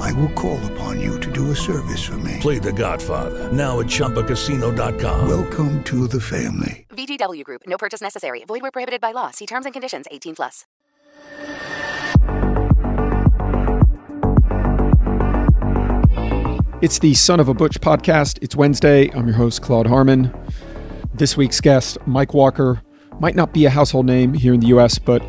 I will call upon you to do a service for me. Play The Godfather now at ChumbaCasino.com. Welcome to the family. VGW Group. No purchase necessary. Void where prohibited by law. See terms and conditions. 18 plus. It's the Son of a Butch podcast. It's Wednesday. I'm your host, Claude Harmon. This week's guest, Mike Walker, might not be a household name here in the U.S., but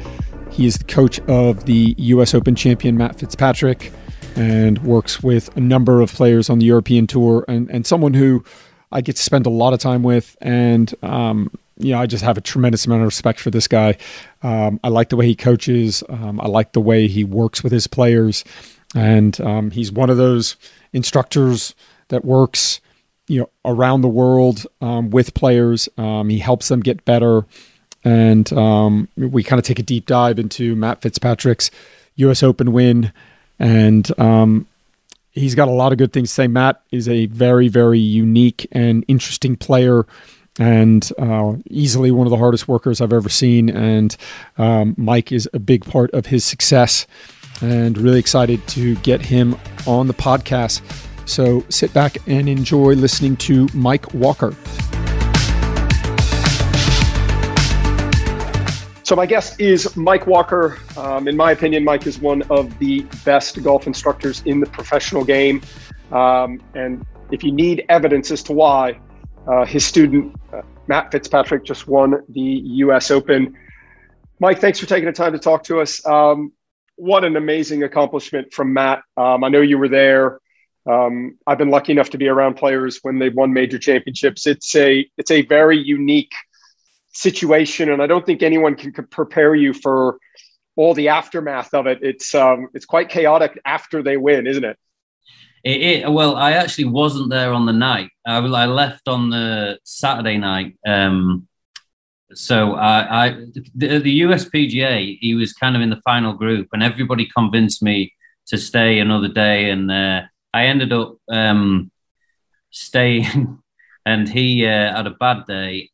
he is the coach of the U.S. Open champion Matt Fitzpatrick and works with a number of players on the European Tour and, and someone who I get to spend a lot of time with. And, um, you know, I just have a tremendous amount of respect for this guy. Um, I like the way he coaches, um, I like the way he works with his players. And um, he's one of those instructors that works, you know, around the world um, with players. Um, he helps them get better. And we kind of take a deep dive into Matt Fitzpatrick's U.S. Open win. And um, he's got a lot of good things to say. Matt is a very, very unique and interesting player and uh, easily one of the hardest workers I've ever seen. And um, Mike is a big part of his success and really excited to get him on the podcast. So sit back and enjoy listening to Mike Walker. So my guest is Mike Walker. Um, in my opinion, Mike is one of the best golf instructors in the professional game. Um, and if you need evidence as to why, uh, his student uh, Matt Fitzpatrick just won the U.S. Open. Mike, thanks for taking the time to talk to us. Um, what an amazing accomplishment from Matt. Um, I know you were there. Um, I've been lucky enough to be around players when they've won major championships. It's a it's a very unique situation, and I don't think anyone can prepare you for all the aftermath of it. It's um, it's quite chaotic after they win, isn't it? It, it, well, I actually wasn't there on the night. I, I left on the Saturday night. Um, so I, I the, the USPGA, he was kind of in the final group, and everybody convinced me to stay another day, and uh, I ended up um, staying. And he uh, had a bad day,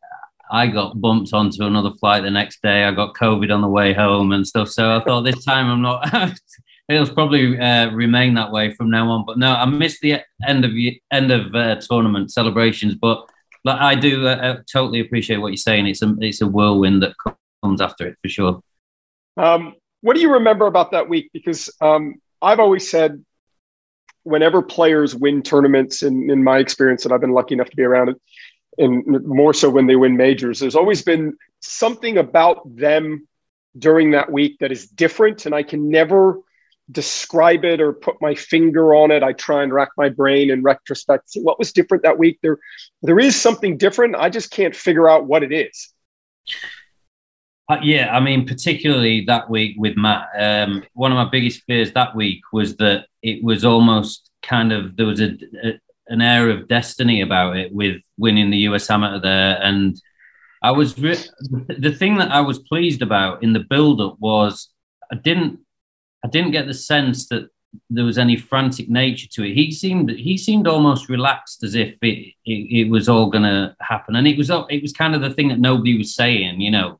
I got bumped onto another flight the next day. I got COVID on the way home and stuff. So I thought this time I'm not. It'll probably uh, remain that way from now on. But no, I missed the end of end of uh, tournament celebrations. But like, I do uh, uh, totally appreciate what you're saying. It's a it's a whirlwind that comes after it for sure. Um, what do you remember about that week? Because um, I've always said, whenever players win tournaments, in, in my experience, that I've been lucky enough to be around it, and more so when they win majors. There's always been something about them during that week that is different, and I can never describe it or put my finger on it. I try and rack my brain in retrospect, see what was different that week. There, there is something different. I just can't figure out what it is. Uh, yeah, I mean, particularly that week with Matt. Um, one of my biggest fears that week was that it was almost kind of there was a, a an air of destiny about it with winning the US Amateur there. And I was re- the thing that I was pleased about in the build up was I didn't I didn't get the sense that there was any frantic nature to it. He seemed he seemed almost relaxed as if it it, it was all going to happen, and it was it was kind of the thing that nobody was saying. You know,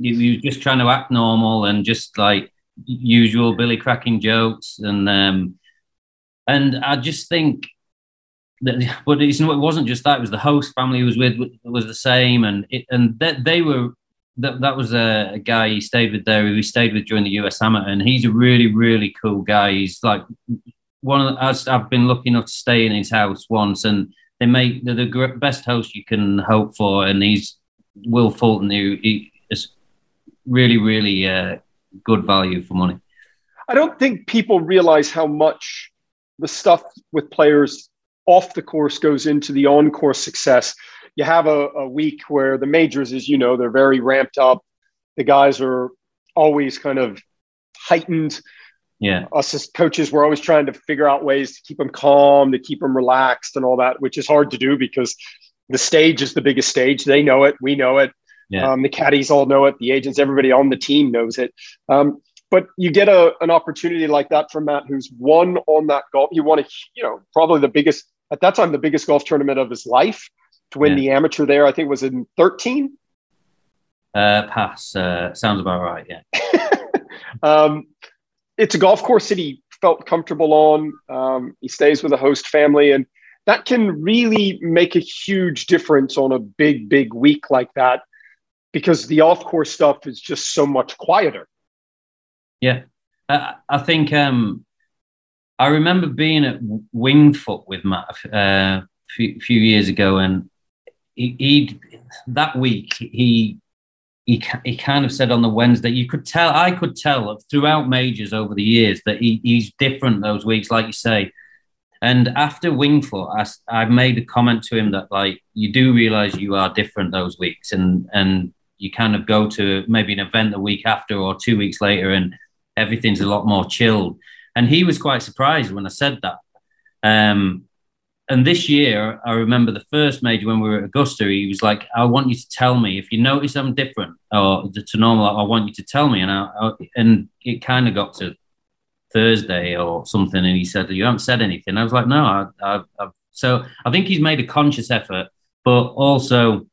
he was just trying to act normal and just like usual Billy cracking jokes, and um, and I just think but it wasn't just that; it was the host family who was with was the same, and it, and they, they were that that was a, a, guy he stayed with there he stayed with during the US Amateur, and he's a really really cool guy. He's like one of the, I've been lucky enough to stay in his house once, and they make they're the best host you can hope for, and he's Will Fulton, who he is really really uh, good value for money. I don't think people realize how much the stuff with players off the course goes into the on course success. You have a, a week where the majors, as you know, they're very ramped up. The guys are always kind of heightened. Yeah. Us as coaches, we're always trying to figure out ways to keep them calm, to keep them relaxed and all that, which is hard to do because the stage is the biggest stage. They know it. We know it. Yeah. Um, the caddies all know it. The agents, everybody on the team knows it. Um, but you get a, an opportunity like that from Matt, who's won on that golf. You won a, you know, probably the biggest at that time, the biggest golf tournament of his life to win Yeah. the amateur there. I think was in 13. Uh, pass. Uh, sounds about right. Yeah. um, it's a golf course that he felt comfortable on. Um, he stays with a host family, and that can really make a huge difference on a big, big week like that because the off course stuff is just so much quieter. Yeah, I, I think um, I remember being at Wingfoot with Matt uh, a few, few years ago, and he that week he he he kind of said on the Wednesday you could tell I could tell throughout majors over the years that he, he's different those weeks, like you say. And after Wingfoot, I, I made a comment to him that like you do realize you are different those weeks, and and you kind of go to maybe an event the week after or two weeks later, and everything's a lot more chilled. And he was quite surprised when I said that. Um, and this year, I remember the first major when we were at Augusta, he was like, I want you to tell me if you notice I'm different or to normal, I want you to tell me. And I, I and it kind of got to Thursday or something. And he said, You haven't said anything. I was like, No, I, I, I, so I think he's made a conscious effort, but also,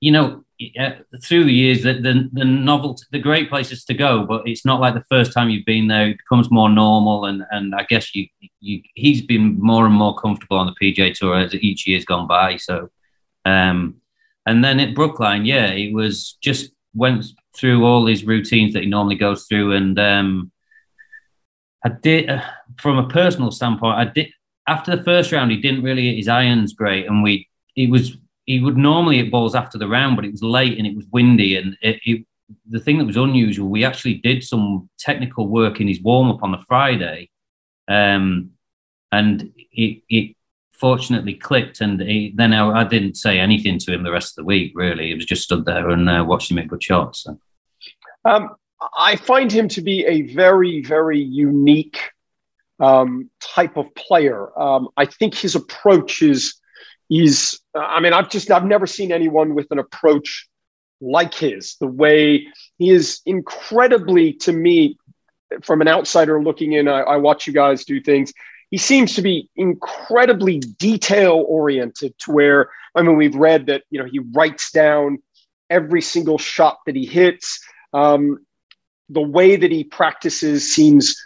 you know, through the years, the, the the novelty, the great places to go, but it's not like the first time you've been there. It becomes more normal, and and I guess you you he's been more and more comfortable on the PGA Tour as each year's gone by. So, um, and then at Brookline, yeah, it was just went through all these routines that he normally goes through, and um, I did uh, from a personal standpoint, I did after the first round, he didn't really hit his irons great, and we it was he would normally hit balls after the round, but it was late and it was windy. And it, it, the thing that was unusual, we actually did some technical work in his warm up on the Friday, um, and it, it fortunately clicked. And he, then I, I, didn't say anything to him the rest of the week. Really, it was just stood there and uh, watched him hit good shots. So. Um, I find him to be a very, very unique um, type of player. Um, I think his approach is is i mean i've just i've never seen anyone with an approach like his the way he is incredibly to me from an outsider looking in I, I, watch you guys do things he seems to be incredibly detail oriented to where i mean we've read that you know he writes down every single shot that he hits. Um, the way that he practices seems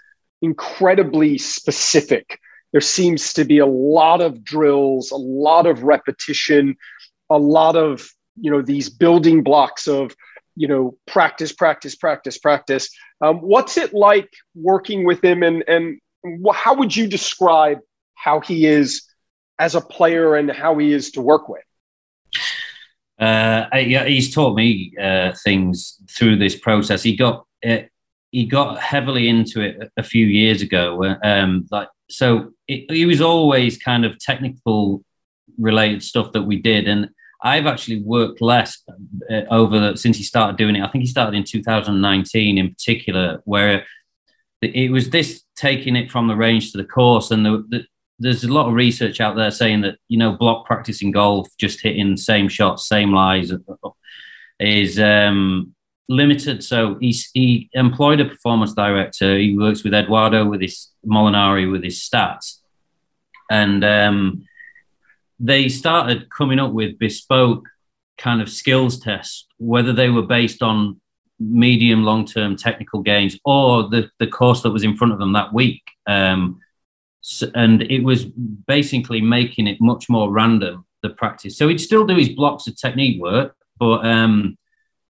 incredibly specific there seems to be a lot of drills, a lot of repetition, a lot of, you know, these building blocks of, you know, practice, practice, practice, practice. Um, what's it like working with him and, and how would you describe how he is as a player and how he is to work with? Uh, he's taught me uh, things through this process. He got uh, he got heavily into it a few years ago. Um, like so, it, it was always kind of technical related stuff that we did, and I've actually worked less uh, over the, since he started doing it. I think he started in 2019 in particular, where it was this taking it from the range to the course, and the, the there's a lot of research out there saying that you know block practicing golf, just hitting same shots, same lies, is um, limited. So he he employed a performance director. He works with Edoardo with his Molinari with his stats, and um, they started coming up with bespoke kind of skills tests, whether they were based on medium long term technical gains or the the course that was in front of them that week. Um, so, and it was basically making it much more random the practice. So he'd still do his blocks of technique work, but um,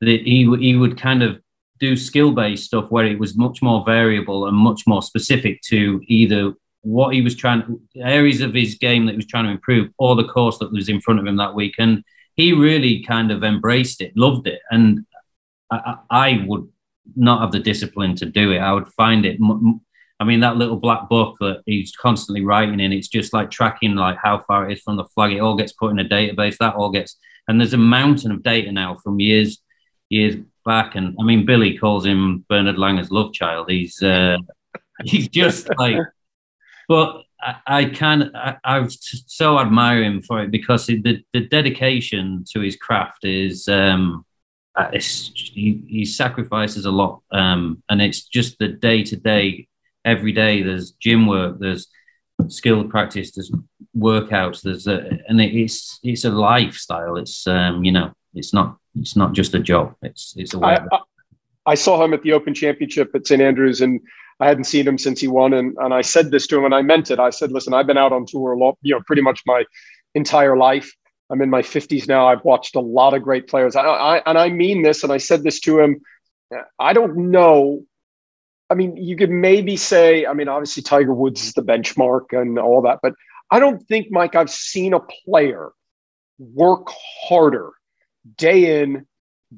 the, he he would kind of do skill based stuff where it was much more variable and much more specific to either what he was trying areas of his game that he was trying to improve or the course that was in front of him that week. And he really kind of embraced it, loved it, and I, I would not have the discipline to do it. I would find it. I mean, that little black book that he's constantly writing in, it's just like tracking like how far it is from the flag. It all gets put in a database. That all gets, and there's a mountain of data now from years, years back. And I mean, Billy calls him Bernard Langer's love child. He's, uh, he's just like, but I, I can, I, I so admire him for it because the, the dedication to his craft is, um, uh, he, he, sacrifices a lot, um, and it's just the day to day, every day. There's gym work, there's skill practice, there's workouts, there's a, and it's it's a lifestyle. It's um, you know, it's not it's not just a job. It's it's a way. I, I, I saw him at the Open Championship at St Andrews, and I hadn't seen him since he won. And, and I said this to him, and I meant it. I said, "Listen, I've been out on tour a lot, you know, pretty much my entire life. I'm in my 50s now. I've watched a lot of great players. I, I, and I mean this, and I said this to him. I don't know. I mean, you could maybe say, I mean, obviously Tiger Woods is the benchmark and all that, but I don't think, Mike, I've seen a player work harder day in,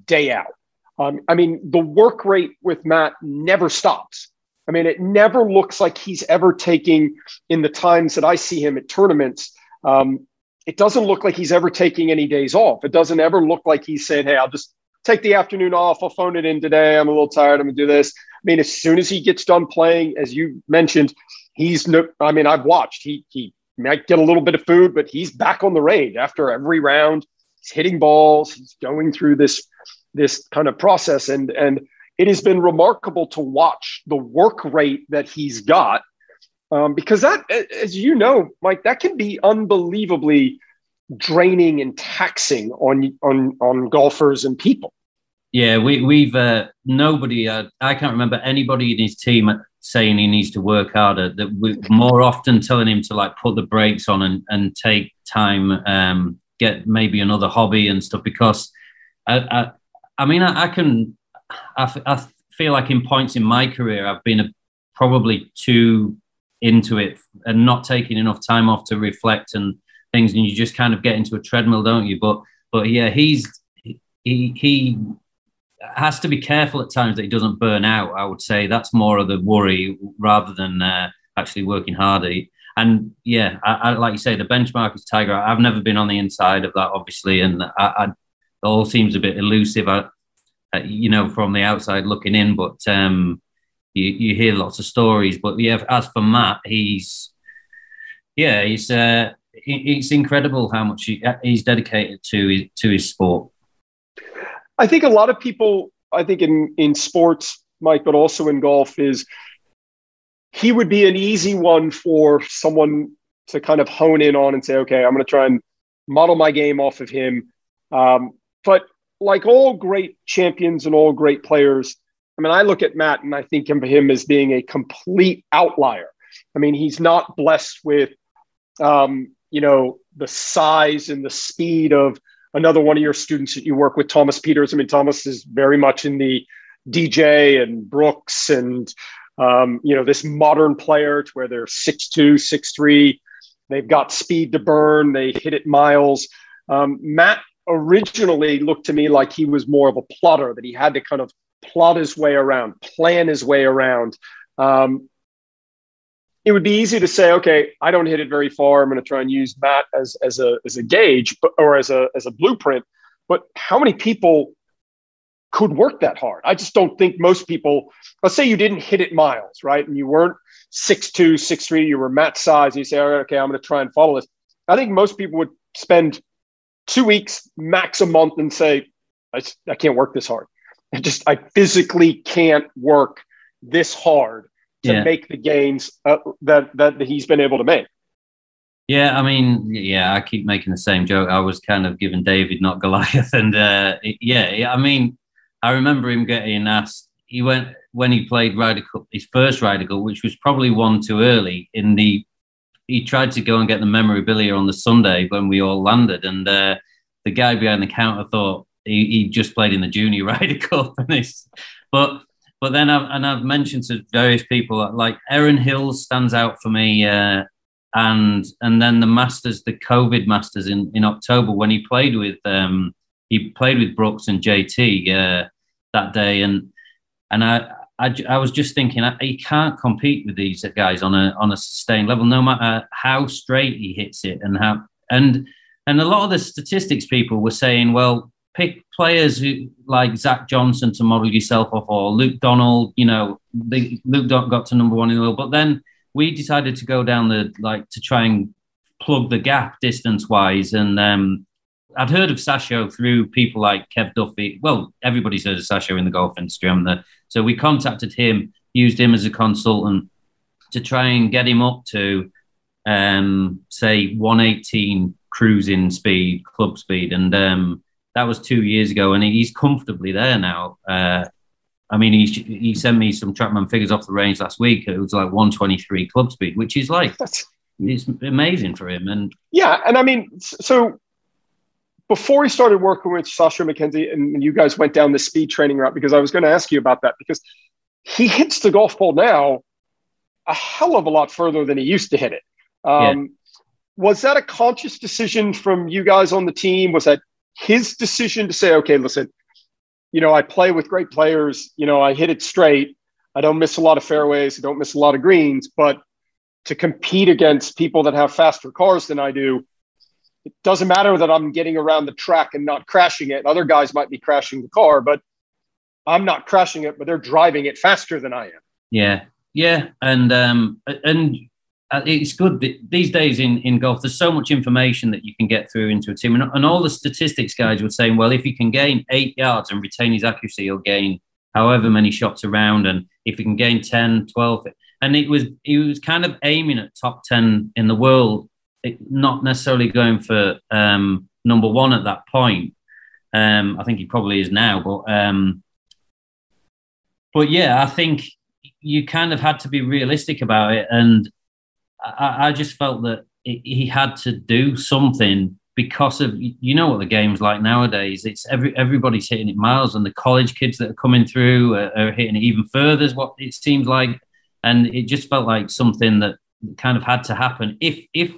day out. Um, I mean, the work rate with Matt never stops. I mean, it never looks like he's ever taking, in the times that I see him at tournaments, um, it doesn't look like he's ever taking any days off. It doesn't ever look like he's saying, hey, I'll just take the afternoon off. I'll phone it in today. I'm a little tired. I'm going to do this. I mean, as soon as he gets done playing, as you mentioned, he's no, I mean, I've watched, he, he might get a little bit of food, but he's back on the range after every round. He's hitting balls. He's going through this, this kind of process. And, and it has been remarkable to watch the work rate that he's got um, because that, as you know, Mike, that can be unbelievably draining and taxing on on on golfers and people. Yeah, we, we've uh, nobody. Uh, I can't remember anybody in his team saying he needs to work harder. That we're more often telling him to like put the brakes on and, and take time, um, get maybe another hobby and stuff. Because I, I, I mean, I, I can. I, feel like in points in my career, I've been a, probably too into it and not taking enough time off to reflect and things, and you just kind of get into a treadmill, don't you? But but yeah, he's he he has to be careful at times that he doesn't burn out. I would say that's more of the worry rather than uh, actually working harder. And yeah, I, I, like you say, the benchmark is Tiger. I've never been on the inside of that, obviously, and I, I, it all seems a bit elusive, uh, you know, from the outside looking in. But um, you, you hear lots of stories. But yeah, as for Matt, he's yeah, he's uh, it's incredible how much he, he's dedicated to his, to his sport. I think a lot of people, I think in in sports, Mike, but also in golf, is he would be an easy one for someone to kind of hone in on and say, okay, I'm going to try and model my game off of him. Um, but like all great champions and all great players, I mean, I look at Matt and I think of him as being a complete outlier. I mean, he's not blessed with, um, you know, the size and the speed of another one of your students that you work with, Thomas Peters. I mean, Thomas is very much in the DJ and Brooks and, um, you know, this modern player to where they're 6'2, 6'3. They've got speed to burn. They hit it miles. Um, Matt originally looked to me like he was more of a plotter, that he had to kind of plot his way around, plan his way around. Um, it would be easy to say, okay, I don't hit it very far. I'm going to try and use Matt as, as a as a gauge, or as a as a blueprint. But how many people could work that hard? I just don't think most people. Let's say you didn't hit it miles, right? And you weren't six two, six three. You were Matt size. You say, okay, I'm going to try and follow this. I think most people would spend two weeks, max a month, and say, I, I can't work this hard. I just I physically can't work this hard to yeah. make the gains uh, that that he's been able to make. Yeah, I mean, yeah, I keep making the same joke. I was kind of giving David, not Goliath, and uh, yeah, yeah, I mean, I remember him getting asked. He went when he played Ryder Cup, his first Ryder Cup, which was probably one too early. In the, he tried to go and get the memorabilia on the Sunday when we all landed, and uh, the guy behind the counter thought, he, he just played in the Junior Ryder Cup, and it's, but but then I've, and I've mentioned to various people like Erin Hills stands out for me, uh, and and then the Masters, the COVID Masters in in October when he played with um, he played with Brooks and JT uh, that day, and and I, I, I was just thinking he can't compete with these guys on a on a sustained level, no matter how straight he hits it and how and and a lot of the statistics people were saying, well, pick players who like Zach Johnson to model yourself off, or Luke Donald. You know, the, Luke got to number one in the world, but then we decided to go down the like to try and plug the gap distance wise, and um, I'd heard of Sasho through people like Kev Duffy. Well, everybody's heard of Sasho in the golf industry. So we contacted him, used him as a consultant to try and get him up to, um, say, 118 cruising speed, club speed. And um, that was two years ago. And he's comfortably there now. Uh, I mean, he, he sent me some Trackman figures off the range last week. It was like 123 club speed, which is like, That's... it's amazing for him. And yeah. And I mean, so before he started working with Sasho MacKenzie and you guys went down the speed training route, because I was going to ask you about that, because he hits the golf ball now a hell of a lot further than he used to hit it. Um, yeah. Was that a conscious decision from you guys on the team? Was that his decision to say, okay, listen, you know, I play with great players, you know, I hit it straight. I don't miss a lot of fairways, I don't miss a lot of greens, but to compete against people that have faster cars than I do, it doesn't matter that I'm getting around the track and not crashing it. Other guys might be crashing the car, but I'm not crashing it, but they're driving it faster than I am. Yeah, yeah, and um, and uh, it's good these days in, in golf. There's so much information that you can get through into a team, and, and all the statistics guys were saying, well, if he can gain eight yards and retain his accuracy, he'll gain however many shots around, and if he can gain 10, 12, and it was he was kind of aiming at top 10 in the world not necessarily going for um, number one at that point. Um, I think he probably is now, but um, but yeah, I think you kind of had to be realistic about it, and I, I just felt that it, he had to do something because of you know what the game's like nowadays. It's every everybody's hitting it miles, and the college kids that are coming through are, are hitting it even further. Is what it seems like, and it just felt like something that kind of had to happen if if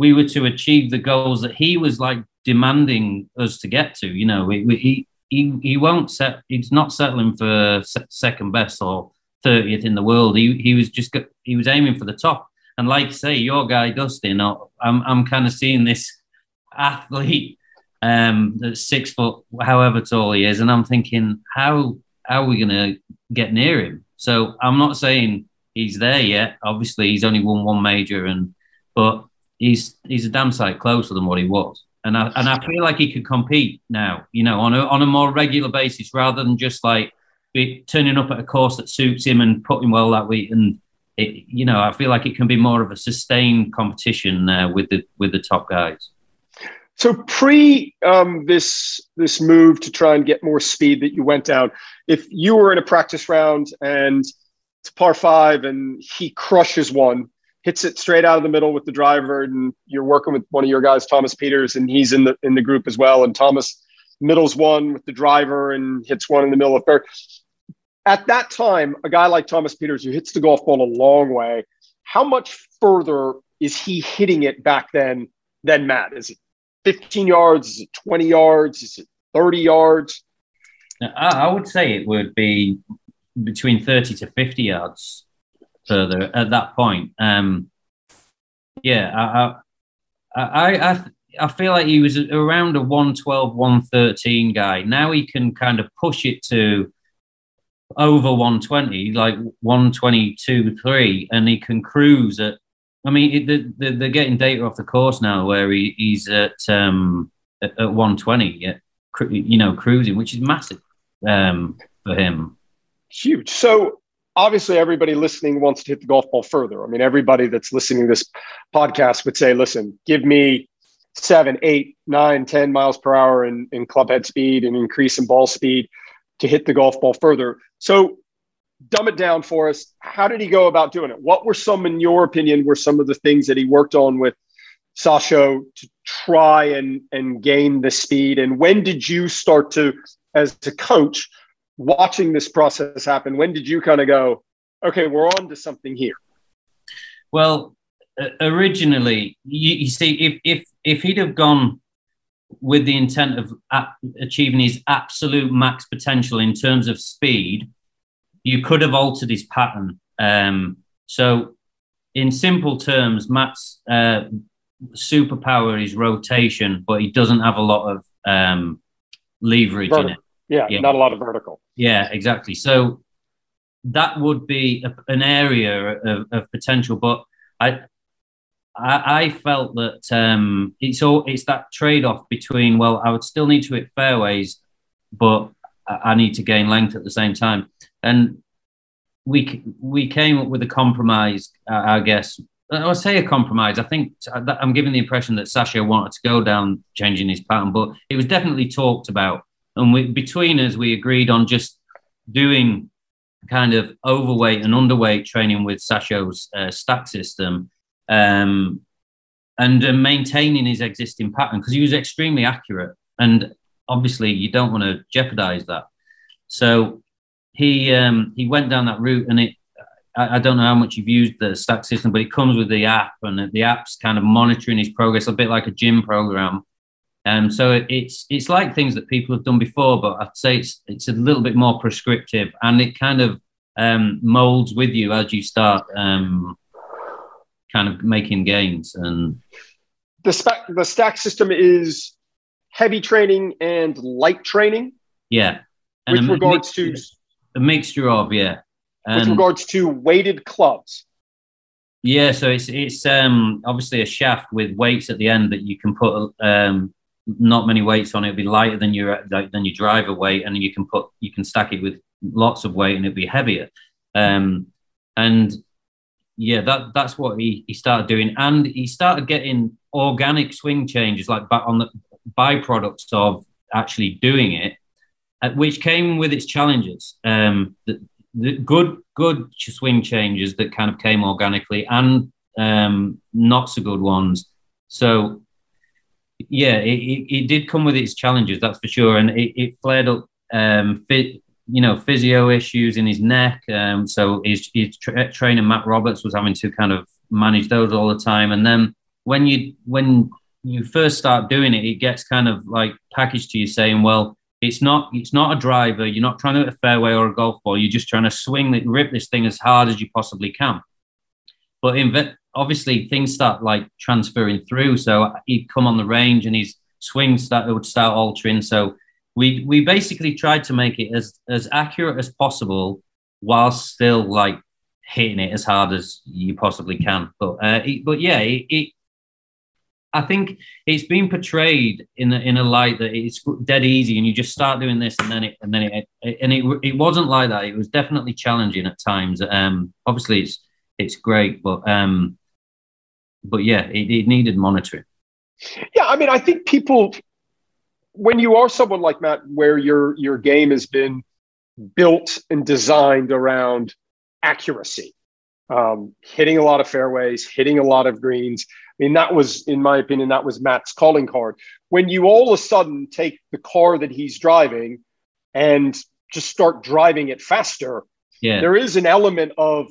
we were to achieve the goals that he was like demanding us to get to. You know, we, we, he he he won't set. He's not settling for second best or thirtieth in the world. He he was just he was aiming for the top. And like say, your guy Dustin, I'm I'm kind of seeing this athlete um, that's six foot, however tall he is, and I'm thinking, how how are we to get near him? So I'm not saying he's there yet. Obviously, he's only won one major, and but he's he's a damn sight closer than what he was. And I and I feel like he could compete now, you know, on a on a more regular basis rather than just like be, turning up at a course that suits him and putting well that week. And it, you know, I feel like it can be more of a sustained competition uh, with the with the top guys. So pre um, this this move to try and get more speed that you went down, if you were in a practice round and it's par five and he crushes one, hits it straight out of the middle with the driver, and you're working with one of your guys, Thomas Peters, and he's in the in the group as well. And Thomas middles one with the driver and hits one in the middle of third. At that time, a guy like Thomas Peters, who hits the golf ball a long way, how much further is he hitting it back then than Matt? Is it 15 yards? Is it 20 yards? Is it 30 yards? I would say it would be between 30 to 50 yards further at that point. Um, yeah, I, I, I, I feel like he was around a 112, 113 guy. Now he can kind of push it to over 120, like 122, 3, and he can cruise at. I mean, it, they're, they're getting data off the course now where he, he's at, um, at, at 120, yeah, you know, cruising, which is massive um, for him. Huge. So obviously everybody listening wants to hit the golf ball further. I mean, everybody that's listening to this podcast would say, listen, give me seven, eight, nine, 10 miles per hour in, in club head speed and increase in ball speed to hit the golf ball further. So dumb it down for us. How did he go about doing it? What were some, in your opinion, were some of the things that he worked on with Sasho to try and, and gain the speed? And when did you start to, as a coach, watching this process happen, when did you kind of go, okay, we're on to something here? Well, originally, you, you, see, if, if, if he'd have gone with the intent of achieving his absolute max potential in terms of speed, you could have altered his pattern. Um, so, in simple terms, Matt's uh, superpower is rotation, but he doesn't have a lot of um, leverage in it. Yeah, yeah, not a lot of vertical. Yeah, exactly. So that would be a, an area of, of, potential, but I I, I felt that um, it's all it's that trade off between well, I would still need to hit fairways, but I need to gain length at the same time. And we we came up with a compromise, uh, I guess. I say a compromise. I think I'm giving the impression that Sasho wanted to go down changing his pattern, but it was definitely talked about. And we, between us, we agreed on just doing kind of overweight and underweight training with Sasho's uh, stack system um, and uh, maintaining his existing pattern because he was extremely accurate. And obviously, you don't want to jeopardize that. So he um, he went down that route, and it. I, I, don't know how much you've used the stack system, but it comes with the app, and the app's kind of monitoring his progress, a bit like a gym program. Um, so it, it's it's like things that people have done before, but I'd say it's it's a little bit more prescriptive, and it kind of um, molds with you as you start um, kind of making gains. And the stack the stack system is heavy training and light training. Yeah, and with regards to a mixture of yeah. And, with regards to weighted clubs. Yeah, so it's it's um, obviously a shaft with weights at the end that you can put um, not many weights on it. It'll be lighter than your than your driver weight, and you can put you can stack it with lots of weight, and it'll be heavier. Um, and yeah, that that's what he he started doing, and he started getting organic swing changes, like back on the byproducts of actually doing it, which came with its challenges. Um, the, the good good swing changes that kind of came organically, and um, not so good ones. So yeah, it, it, it, did come with its challenges, that's for sure, and it, it flared up. Um, fit, you know, physio issues in his neck. Um, so his, his tra- trainer Matt Roberts was having to kind of manage those all the time. And then when you when you first start doing it, it gets kind of like packaged to you saying, well, it's not it's not a driver. You're not trying to hit a fairway or a golf ball. You're just trying to swing rip this thing as hard as you possibly can. But in, obviously things start like transferring through. So he'd come on the range and his swing start would start altering. So we we basically tried to make it as as accurate as possible while still like hitting it as hard as you possibly can. But uh, it, but yeah, it, it, I think it's been portrayed in a, in a light that it's dead easy, and you just start doing this, and then it and then it, and it it wasn't like that. It was definitely challenging at times. Um, obviously it's it's great, but um, but yeah, it, it needed monitoring. Yeah, I mean, I think people, when you are someone like Matt, where your your game has been built and designed around accuracy, um, hitting a lot of fairways, hitting a lot of greens. I mean, that was, in my opinion, that was Matt's calling card. When you all of a sudden take the car that he's driving and just start driving it faster, yeah. there is an element of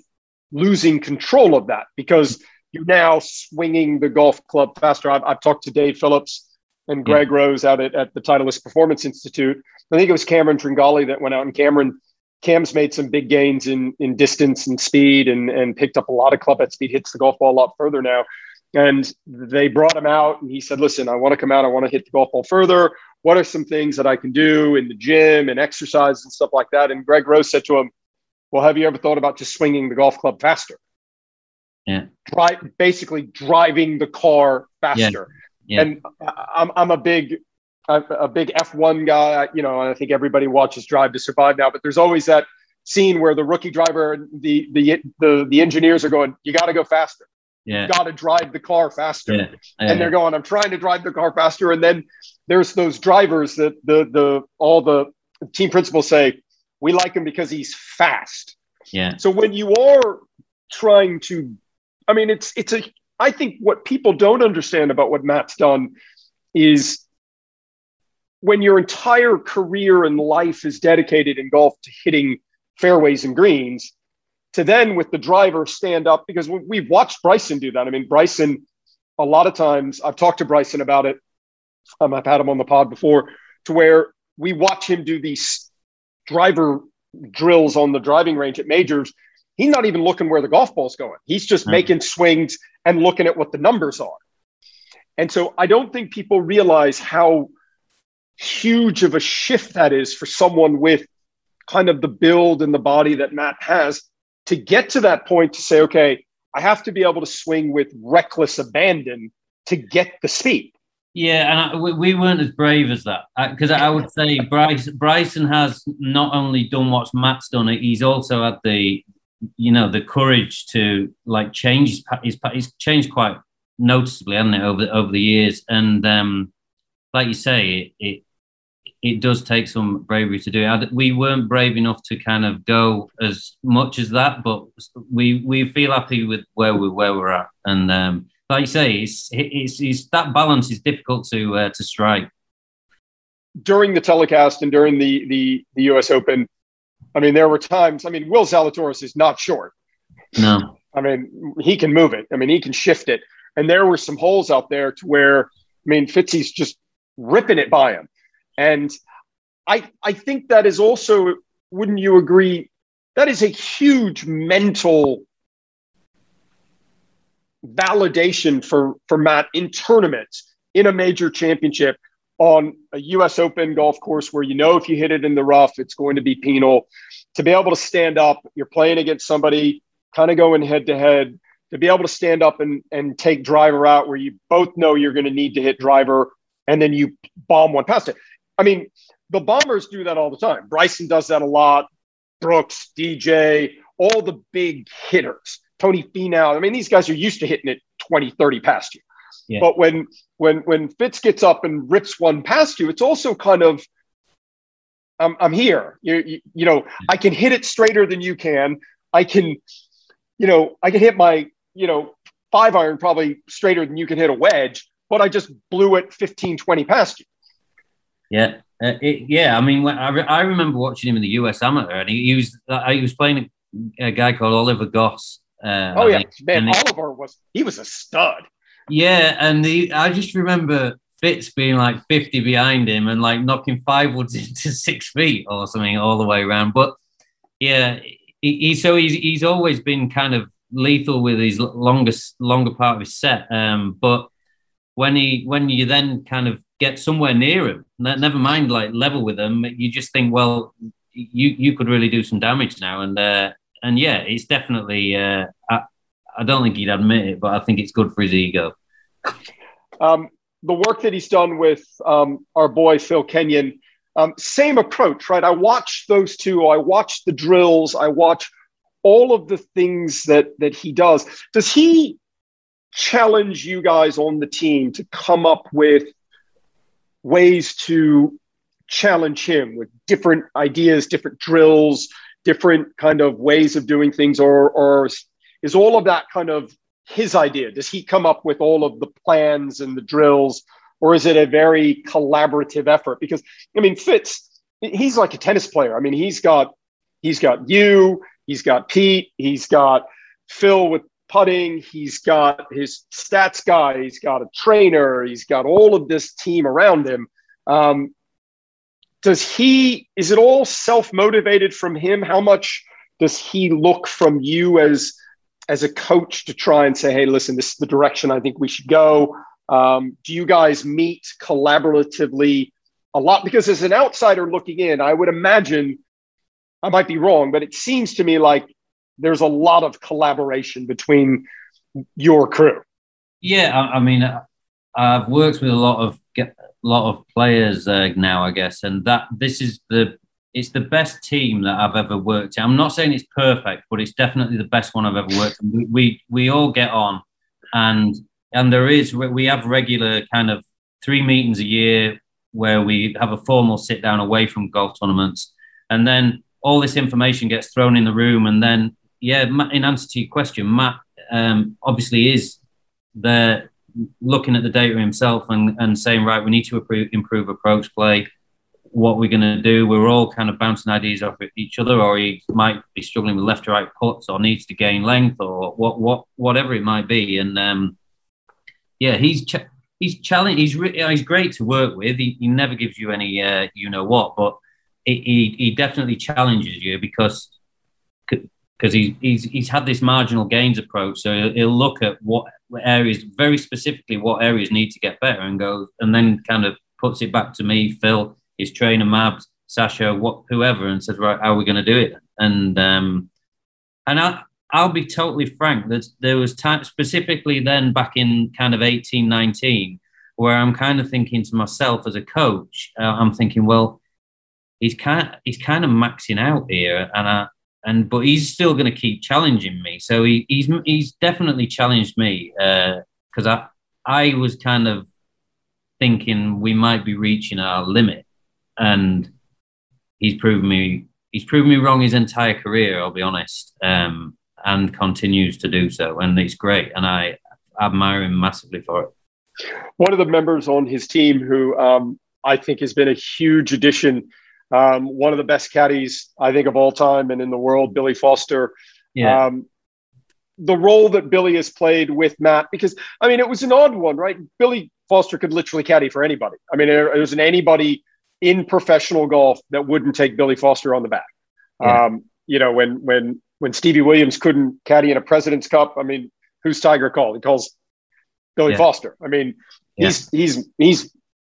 losing control of that because you're now swinging the golf club faster. I've, I've talked to Dave Phillips and Greg yeah. Rose out at, at the Titleist Performance Institute. I think it was Cameron Tringali that went out, and Cameron Cam's made some big gains in in distance and speed, and and picked up a lot of club at speed. Hits the golf ball a lot further now. And they brought him out, and he said, "Listen, I want to come out. I want to hit the golf ball further. What are some things that I can do in the gym and exercise and stuff like that?" And Greg Rose said to him, "Well, have you ever thought about just swinging the golf club faster?" Yeah. drive basically driving the car faster. Yeah. Yeah. And I'm I'm a big a big F1 guy. You know, I think everybody watches Drive to Survive now, but there's always that scene where the rookie driver, the the the, the engineers are going, "You got to go faster. Yeah. You got to drive the car faster." Yeah. And they're going, "I'm trying to drive the car faster." And then there's those drivers that the the all the team principals say, "We like him because he's fast." Yeah. So when you are trying to I mean, it's it's a. I think what people don't understand about what Matt's done is when your entire career and life is dedicated in golf to hitting fairways and greens, to then with the driver stand up because we've watched Bryson do that. I mean, Bryson, a lot of times I've talked to Bryson about it. Um, I've had him on the pod before, to where we watch him do these driver drills on the driving range at majors he's not even looking where the golf ball's going. He's just mm-hmm. making swings and looking at what the numbers are. And so I don't think people realize how huge of a shift that is for someone with kind of the build and the body that Matt has to get to that point to say, okay, I have to be able to swing with reckless abandon to get the speed. Yeah, and I, we, we weren't as brave as that because I, I would say Bryce, Bryson has not only done what Matt's done, he's also had the, you know, the courage to like change his he's changed quite noticeably, hasn't it, over over the years? And um, like you say, it, it it does take some bravery to do it. We weren't brave enough to kind of go as much as that, but we we feel happy with where we where we're at. And um, like you say, it's, it's, it's that balance is difficult to uh, to strike. During the telecast and during the, the the U.S. Open, I mean, there were times. I mean, Will Zalatoris is not short. No, I mean he can move it. I mean he can shift it. And there were some holes out there to where I mean Fitzy's just ripping it by him. And I I think that is also, wouldn't you agree? That is a huge mental validation for for Matt in tournaments in a major championship on a US Open golf course where you know if you hit it in the rough, it's going to be penal. To be able to stand up, you're playing against somebody kind of going head to head, to be able to stand up and, and take driver out where you both know you're going to need to hit driver and then you bomb one past it. I mean, the bombers do that all the time. Bryson does that a lot. Brooks, DJ, all the big hitters. Tony Finau. I mean, these guys are used to hitting it 20, 30 past you. Yeah. But when when when Fitz gets up and rips one past you, it's also kind of I'm, I'm here. You, you, you know, I can hit it straighter than you can. I can, you know, I can hit my, you know, five iron probably straighter than you can hit a wedge, but I just blew it 15, 20 past you. Yeah. Uh, it, yeah, I mean, I, re- I remember watching him in the US Amateur, and he, he was uh, he was playing a, guy called Oliver Goss. Uh, oh yeah, man, Oliver was he was a stud. Yeah, and the, I just remember Fitz being like fifty behind him and like knocking five woods into six feet or something all the way around. But yeah, he, he so he's he's always been kind of lethal with his longest longer part of his set. Um, but when he when you then kind of get somewhere near him. Never mind like level with them. You just think, well, you you could really do some damage now. And uh, and yeah, it's definitely. Uh, I, I don't think he'd admit it, but I think it's good for his ego. Um, the work that he's done with um, our boy Phil Kenyon, um, same approach, right? I watch those two. I watch the drills. I watch all of the things that that he does. Does he challenge you guys on the team to come up with ways to challenge him with different ideas, different drills, different kind of ways of doing things, or, or is all of that kind of his idea? Does he come up with all of the plans and the drills, or is it a very collaborative effort? Because I mean, Fitz, he's like a tennis player. I mean, he's got he's got you, he's got Pete, he's got Phil with putting. He's got his stats guy. He's got a trainer. He's got all of this team around him. Um, does he? Is it all self motivated from him? How much does he look from you as as a coach to try and say, "Hey, listen, this is the direction I think we should go"? Um, do you guys meet collaboratively a lot? Because as an outsider looking in, I would imagine I might be wrong, but it seems to me like there's a lot of collaboration between your crew. Yeah, I, I mean, I've worked with a lot of a lot of players uh, now, I guess, and that this is the it's the best team that I've ever worked in. I'm not saying it's perfect, but it's definitely the best one I've ever worked in. We we, we all get on, and and there is we have regular kind of three meetings a year where we have a formal sit down away from golf tournaments, and then all this information gets thrown in the room, and then yeah, in answer to your question, Matt um, obviously is there looking at the data himself and, and saying, right, we need to improve, improve approach play. What we're going to do, we're all kind of bouncing ideas off each other, or he might be struggling with left to right puts, or needs to gain length, or what, what, whatever it might be. And um, yeah, he's ch- he's challenge. He's re- he's great to work with. He, he never gives you any uh, you know what, but he, he, definitely challenges you because because he's, he's he's had this marginal gains approach. So he'll, he'll, look at what areas, very specifically, what areas need to get better, and goes and then kind of puts it back to me, Phil, his trainer, Mabs, Sasho, what whoever, and says, right, how are we going to do it? And um, and I I'll be totally frank. That there was time specifically then back in kind of eighteen nineteen, where I'm kind of thinking to myself as a coach, uh, I'm thinking, well, he's kind he's kind of maxing out here, and I and but he's still going to keep challenging me. So he, he's he's definitely challenged me because uh, I I was kind of thinking we might be reaching our limit, and he's proven me he's proven me wrong his entire career. I'll be honest, um, and continues to do so, and it's great, and I admire him massively for it. One of the members on his team who um, I think has been a huge addition um, one of the best caddies, I think, of all time and in the world, Billy Foster. Yeah. Um, the role that Billy has played with Matt, because I mean, it was an odd one, right? Billy Foster could literally caddy for anybody. I mean, there, there wasn't anybody in professional golf that wouldn't take Billy Foster on the back. Yeah. Um, you know, when when when Stevie Williams couldn't caddy in a President's Cup, I mean, who's Tiger called? He calls Billy yeah. Foster. I mean, he's he's he's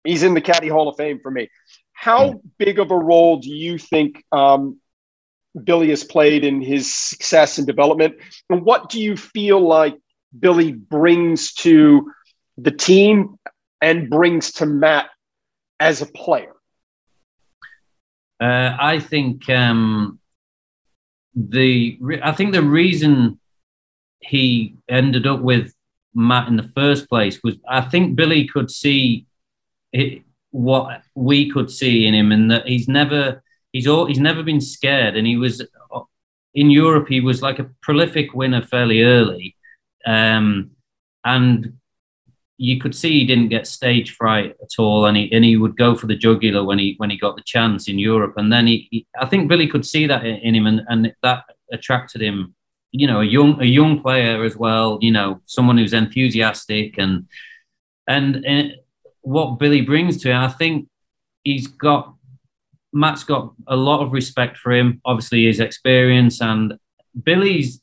he's in the caddy Hall of Fame for me. How hmm. big of a role do you think um, Billy has played in his success and development? And what do you feel like Billy brings to the team and brings to Matt as a player? Uh, I think um, the I think the reason he ended up with Matt in the first place was I think Billy could see it, what we could see in him, and that he's never he's all he's never been scared, and he was in Europe. He was like a prolific winner fairly early, um, and you could see he didn't get stage fright at all, and he and he would go for the jugular when he when he got the chance in Europe, and then he, he I think Billy could see that in him, and, and that attracted him. You know, a young a young player as well. You know, someone who's enthusiastic and and, and what Billy brings to it, I think he's got Matt's got a lot of respect for him. Obviously, his experience and Billy's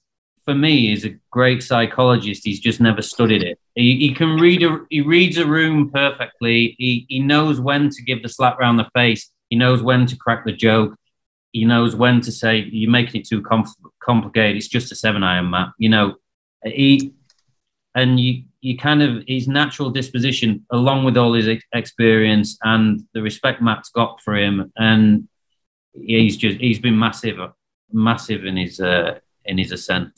for me is a great psychologist. He's just never studied it. He, he can read a he reads a room perfectly. He he knows when to give the slap round the face. He knows when to crack the joke. He knows when to say you're making it too complicated. It's just a seven iron, Matt. You know, he and you you kind of his natural disposition, along with all his experience and the respect Matt's got for him, and he's just he's been massive, massive in his uh, in his ascent.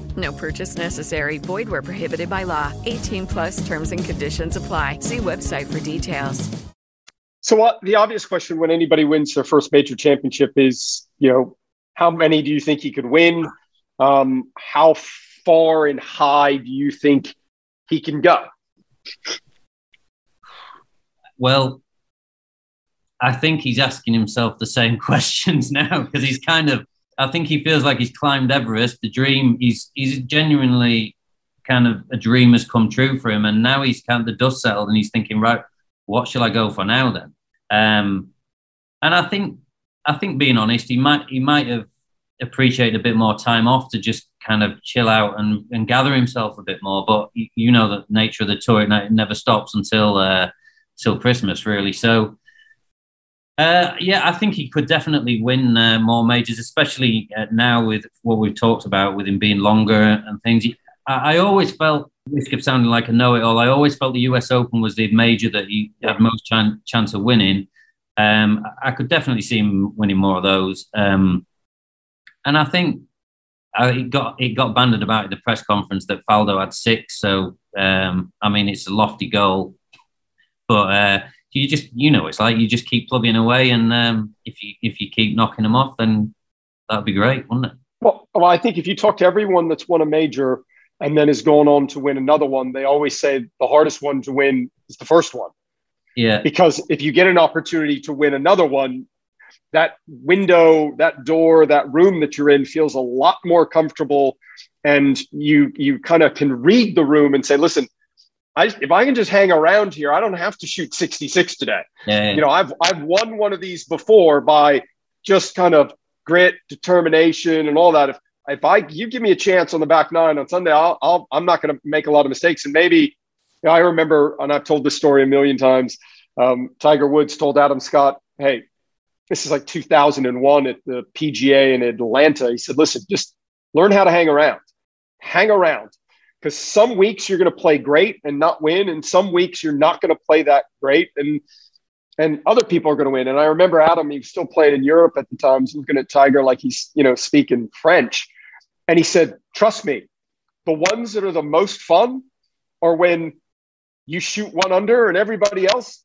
No purchase necessary. Void where prohibited by law. 18 plus terms and conditions apply. See website for details. So, what the obvious question when anybody wins their first major championship is, you know, how many do you think he could win? Um, how far and high do you think he can go? Well, I think he's asking himself the same questions now because he's kind of. I think he feels like he's climbed Everest. The dream. He's he's genuinely kind of a dream has come true for him, and now he's kind of the dust settled, and he's thinking, right, what shall I go for now then? Um, and I think I think being honest, he might he might have appreciated a bit more time off to just kind of chill out and, and gather himself a bit more. But you, know the nature of the tour; it never stops until uh, till Christmas, really. So. Uh, yeah, I think he could definitely win uh, more majors, especially uh, now with what we've talked about with him being longer and things. I, I always felt risk of sounding like a know-it-all. I always felt the U.S. Open was the major that he had most chan- chance of winning. Um, I could definitely see him winning more of those. Um, and I think uh, it got it got banded about at the press conference that Faldo had six. So um, I mean, it's a lofty goal, but uh, you just you know it's like you just keep plugging away, and um, if you if you keep knocking them off, then that'd be great, wouldn't it? Well, well, I think if you talk to everyone that's won a major and then has gone on to win another one, they always say the hardest one to win is the first one. Yeah. Because if you get an opportunity to win another one, that window, that door, that room that you're in feels a lot more comfortable. And you you kind of can read the room and say, listen, I, if I can just hang around here, I don't have to shoot 66 today. Yeah. You know, I've I've won one of these before by just kind of grit, determination, and all that. If if I you give me a chance on the back nine on Sunday, I'll, I'll I'm not going to make a lot of mistakes. And maybe you know, I remember, and I've told this story a million times. Um, Tiger Woods told Adam Scott, "Hey, this is like 2001 at the PGA in Atlanta." He said, "Listen, just learn how to hang around. Hang around." Because some weeks you're going to play great and not win, and some weeks you're not going to play that great, and and other people are going to win. And I remember Adam, he was still playing in Europe at the time, He's looking at Tiger like he's, you know, speaking French. And he said, Trust me, the ones that are the most fun are when you shoot one under and everybody else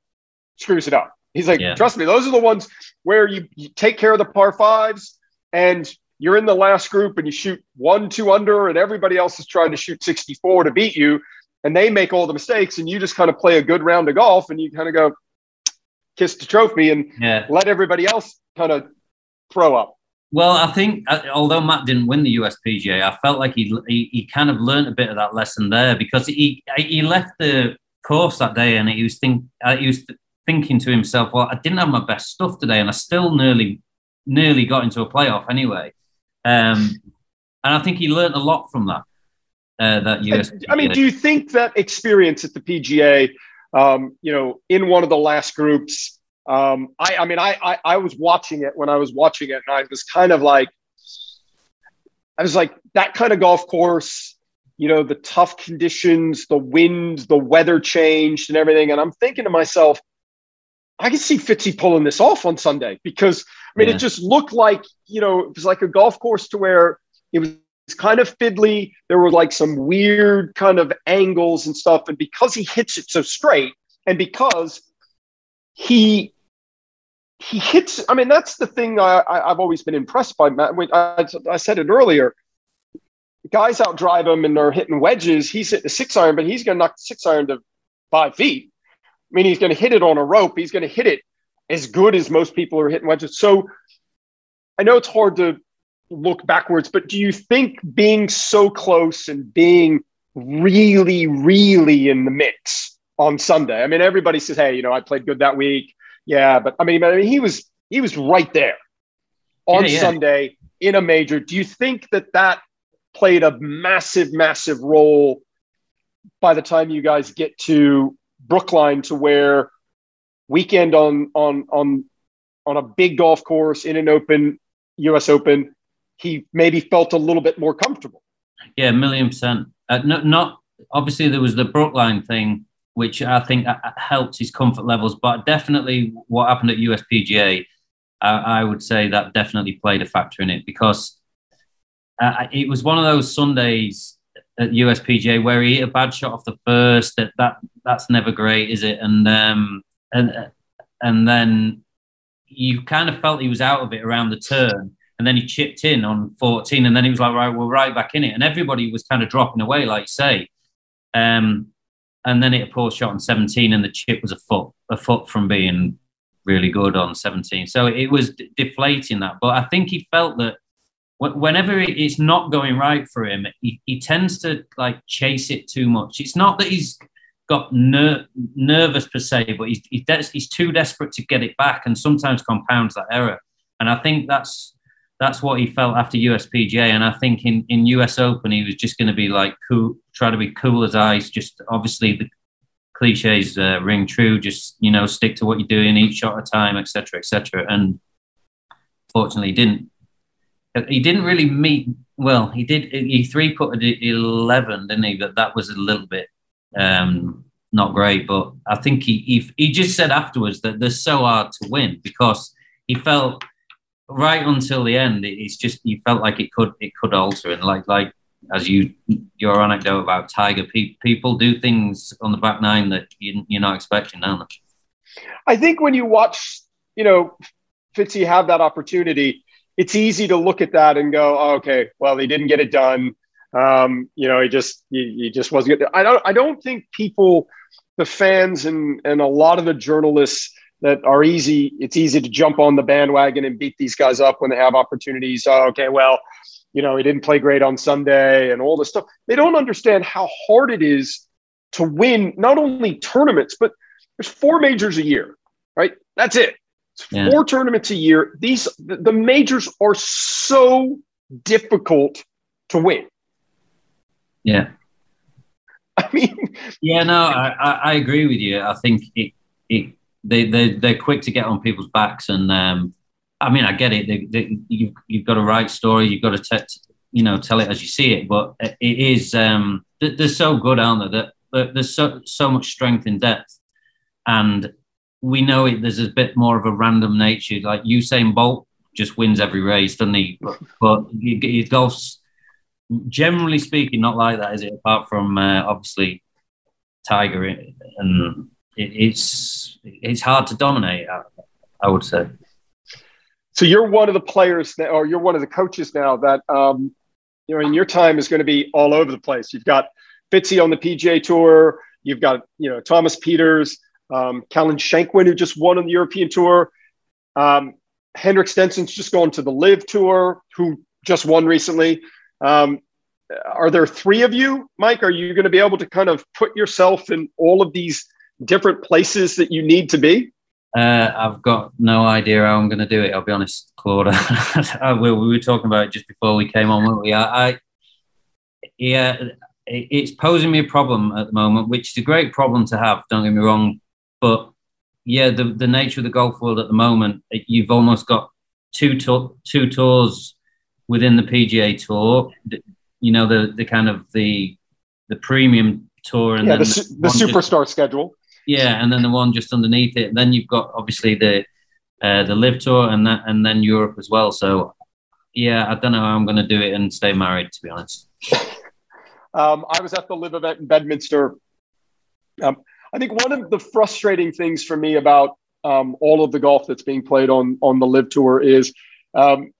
screws it up. He's like, Yeah. Trust me, those are the ones where you, you take care of the par fives and you're in the last group and you shoot one, two under, and everybody else is trying to shoot 64 to beat you. And they make all the mistakes, and you just kind of play a good round of golf and you kind of go, kiss the trophy and Yeah. let everybody else kind of throw up. Well, I think uh, although Matt didn't win the USPGA, I felt like he he, he kind of learned a bit of that lesson there because he he left the course that day and he was think uh, he was thinking to himself, well, I didn't have my best stuff today, and I still nearly nearly got into a playoff anyway. Um, and I think he learned a lot from that. Uh, that USPGA. I mean, do you think that experience at the PGA, um, you know, in one of the last groups? Um, I, I mean, I, I, I was watching it when I was watching it, and I was kind of like, I was like that kind of golf course. You know, the tough conditions, the wind, the weather changed, and everything. And I'm thinking to myself, I can see Fitzy pulling this off on Sunday because I mean, Yeah. it just looked like you know it was like a golf course to where it was kind of fiddly. There were like some weird kind of angles and stuff, and because he hits it so straight, and because he he hits. I mean, that's the thing I, I, I've always been impressed by. Matt, When I, I said it earlier. Guys outdrive him and they're hitting wedges. He's hitting a six iron, but he's going to knock the six iron to five feet. I mean, he's going to hit it on a rope. He's going to hit it as good as most people are hitting wedges. So I know it's hard to look backwards, but do you think being so close and being really, really in the mix on Sunday? I mean, everybody says, "Hey, you know, I played good that week." Yeah, but I mean, I mean, he was he was right there on Yeah, yeah. Sunday in a major. Do you think that that played a massive, massive role by the time you guys get to Brookline to where weekend on on on on a big golf course in an open US Open, he maybe felt a little bit more comfortable. Yeah, million percent. Uh, no, not obviously there was the Brookline thing, which I think uh, uh, helped his comfort levels, but definitely what happened at USPGA, I, I would say that definitely played a factor in it because uh, it was one of those Sundays at USPGA where he hit a bad shot off the first. That that that's never great, is it? And um and and then you kind of felt he was out of it around the turn. And then he chipped in on 14, and then he was like, right, we're right back in it. And everybody was kind of dropping away, like you say. Um, and then it a poor shot on 17, and the chip was a foot, a foot from being really good on 17. So it was deflating that. But I think he felt that whenever it's not going right for him, he, he tends to like chase it too much. It's not that he's got ner- nervous per se, but he's, he's, des- he's too desperate to get it back and sometimes compounds that error. And I think that's that's what he felt after USPGA. And I think in, in US Open, he was just going to be like cool, try to be cool as ice. Just obviously the cliches uh, ring true. Just you know, stick to what you're doing, each shot at a time, etc., etc. And fortunately, didn't. He didn't really meet. Well, he did. He three putted eleven, didn't he? But that was a little bit um, not great. But I think he, he he just said afterwards that they're so hard to win because he felt right until the end. it- It's just he felt like it could it could alter and like like as you your anecdote about Tiger, pe- people do things on the back nine that you, you're not expecting, they? I think when you watch, you know, Fitzy have that opportunity, it's easy to look at that and go, oh, okay, well, they didn't get it done. Um, you know, he just he, he just wasn't. Good. I don't I don't think people, the fans and and a lot of the journalists that are easy. It's easy to jump on the bandwagon and beat these guys up when they have opportunities. Oh, okay, well, you know, he didn't play great on Sunday and all this stuff. They don't understand how hard it is to win not only tournaments, but there's four majors a year, right? That's it. Yeah. Four tournaments a year. These the, majors are so difficult to win. Yeah. I mean, yeah, no, I, I, agree with you. I think it, it they, they, they're quick to get on people's backs. And um, I mean, I get it. They, they, you've, you've got a right story. You've got to, te- you know, tell it as you see it. But it is, um, they're so good, aren't they? That there's so, so much strength in depth. And we know it, there's a bit more of a random nature. Like Usain Bolt just wins every race, doesn't he? But, but golf's generally speaking not like that, is it? Apart from uh, obviously Tiger, and it, it's it's hard to dominate. I, I, would say. So you're one of the players, now, or you're one of the coaches now that um, you know in your time is going to be all over the place. You've got Fitzy on the PGA Tour. You've got you know Thomas Pieters, um, Callum Shinkwin, who just won on the European Tour. Um, Henrik Stenson's just gone to the LIV Tour, who just won recently. Um, are there three of you, Mike? Are you going to be able to kind of put yourself in all of these different places that you need to be? Uh, I've got no idea how I'm going to do it. I'll be honest, Claude. we, we, were talking about it just before we came on, weren't we? I, I yeah, it's posing me a problem at the moment, which is a great problem to have. Don't get me wrong, but yeah, the the nature of the golf world at the moment, you've almost got two to- two tours within the PGA Tour. You know the the kind of the the premium tour and yeah, the, the, the superstar just, schedule. Yeah, and then the one just underneath it. And then you've got obviously the uh, the LIV tour and that and then Europe as well. So yeah, I don't know how I'm going to do it and stay married. To be honest. um, I was at the LIV event in Bedminster. Um, I think one of the frustrating things for me about um, all of the golf that's being played on on the LIV tour is um,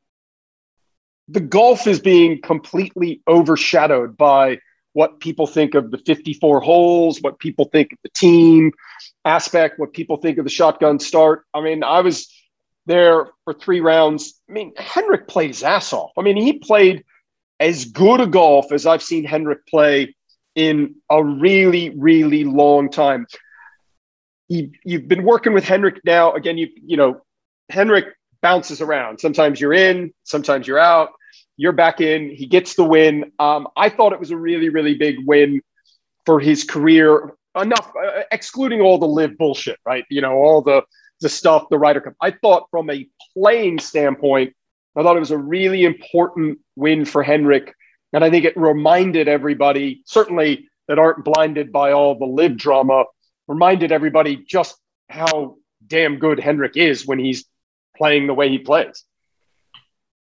the golf is being completely overshadowed by what people think of the 54 holes, what people think of the team aspect, what people think of the shotgun start. I mean, I was there for three rounds. I mean, Henrik played his ass off. I mean, he played as good a golf as I've seen Henrik play in a really, really long time. You, you've been working with Henrik now. Again, you you know, Henrik bounces around. Sometimes you're in, sometimes you're out. You're back in. He gets the win. Um, I thought it was a really, really big win for his career. Enough, uh, excluding all the LIV bullshit, right? You know, all the the stuff, the Ryder Cup. I thought from a playing standpoint, I thought it was a really important win for Henrik. And I think it reminded everybody, certainly that aren't blinded by all the LIV drama, reminded everybody just how damn good Henrik is when he's playing the way he plays.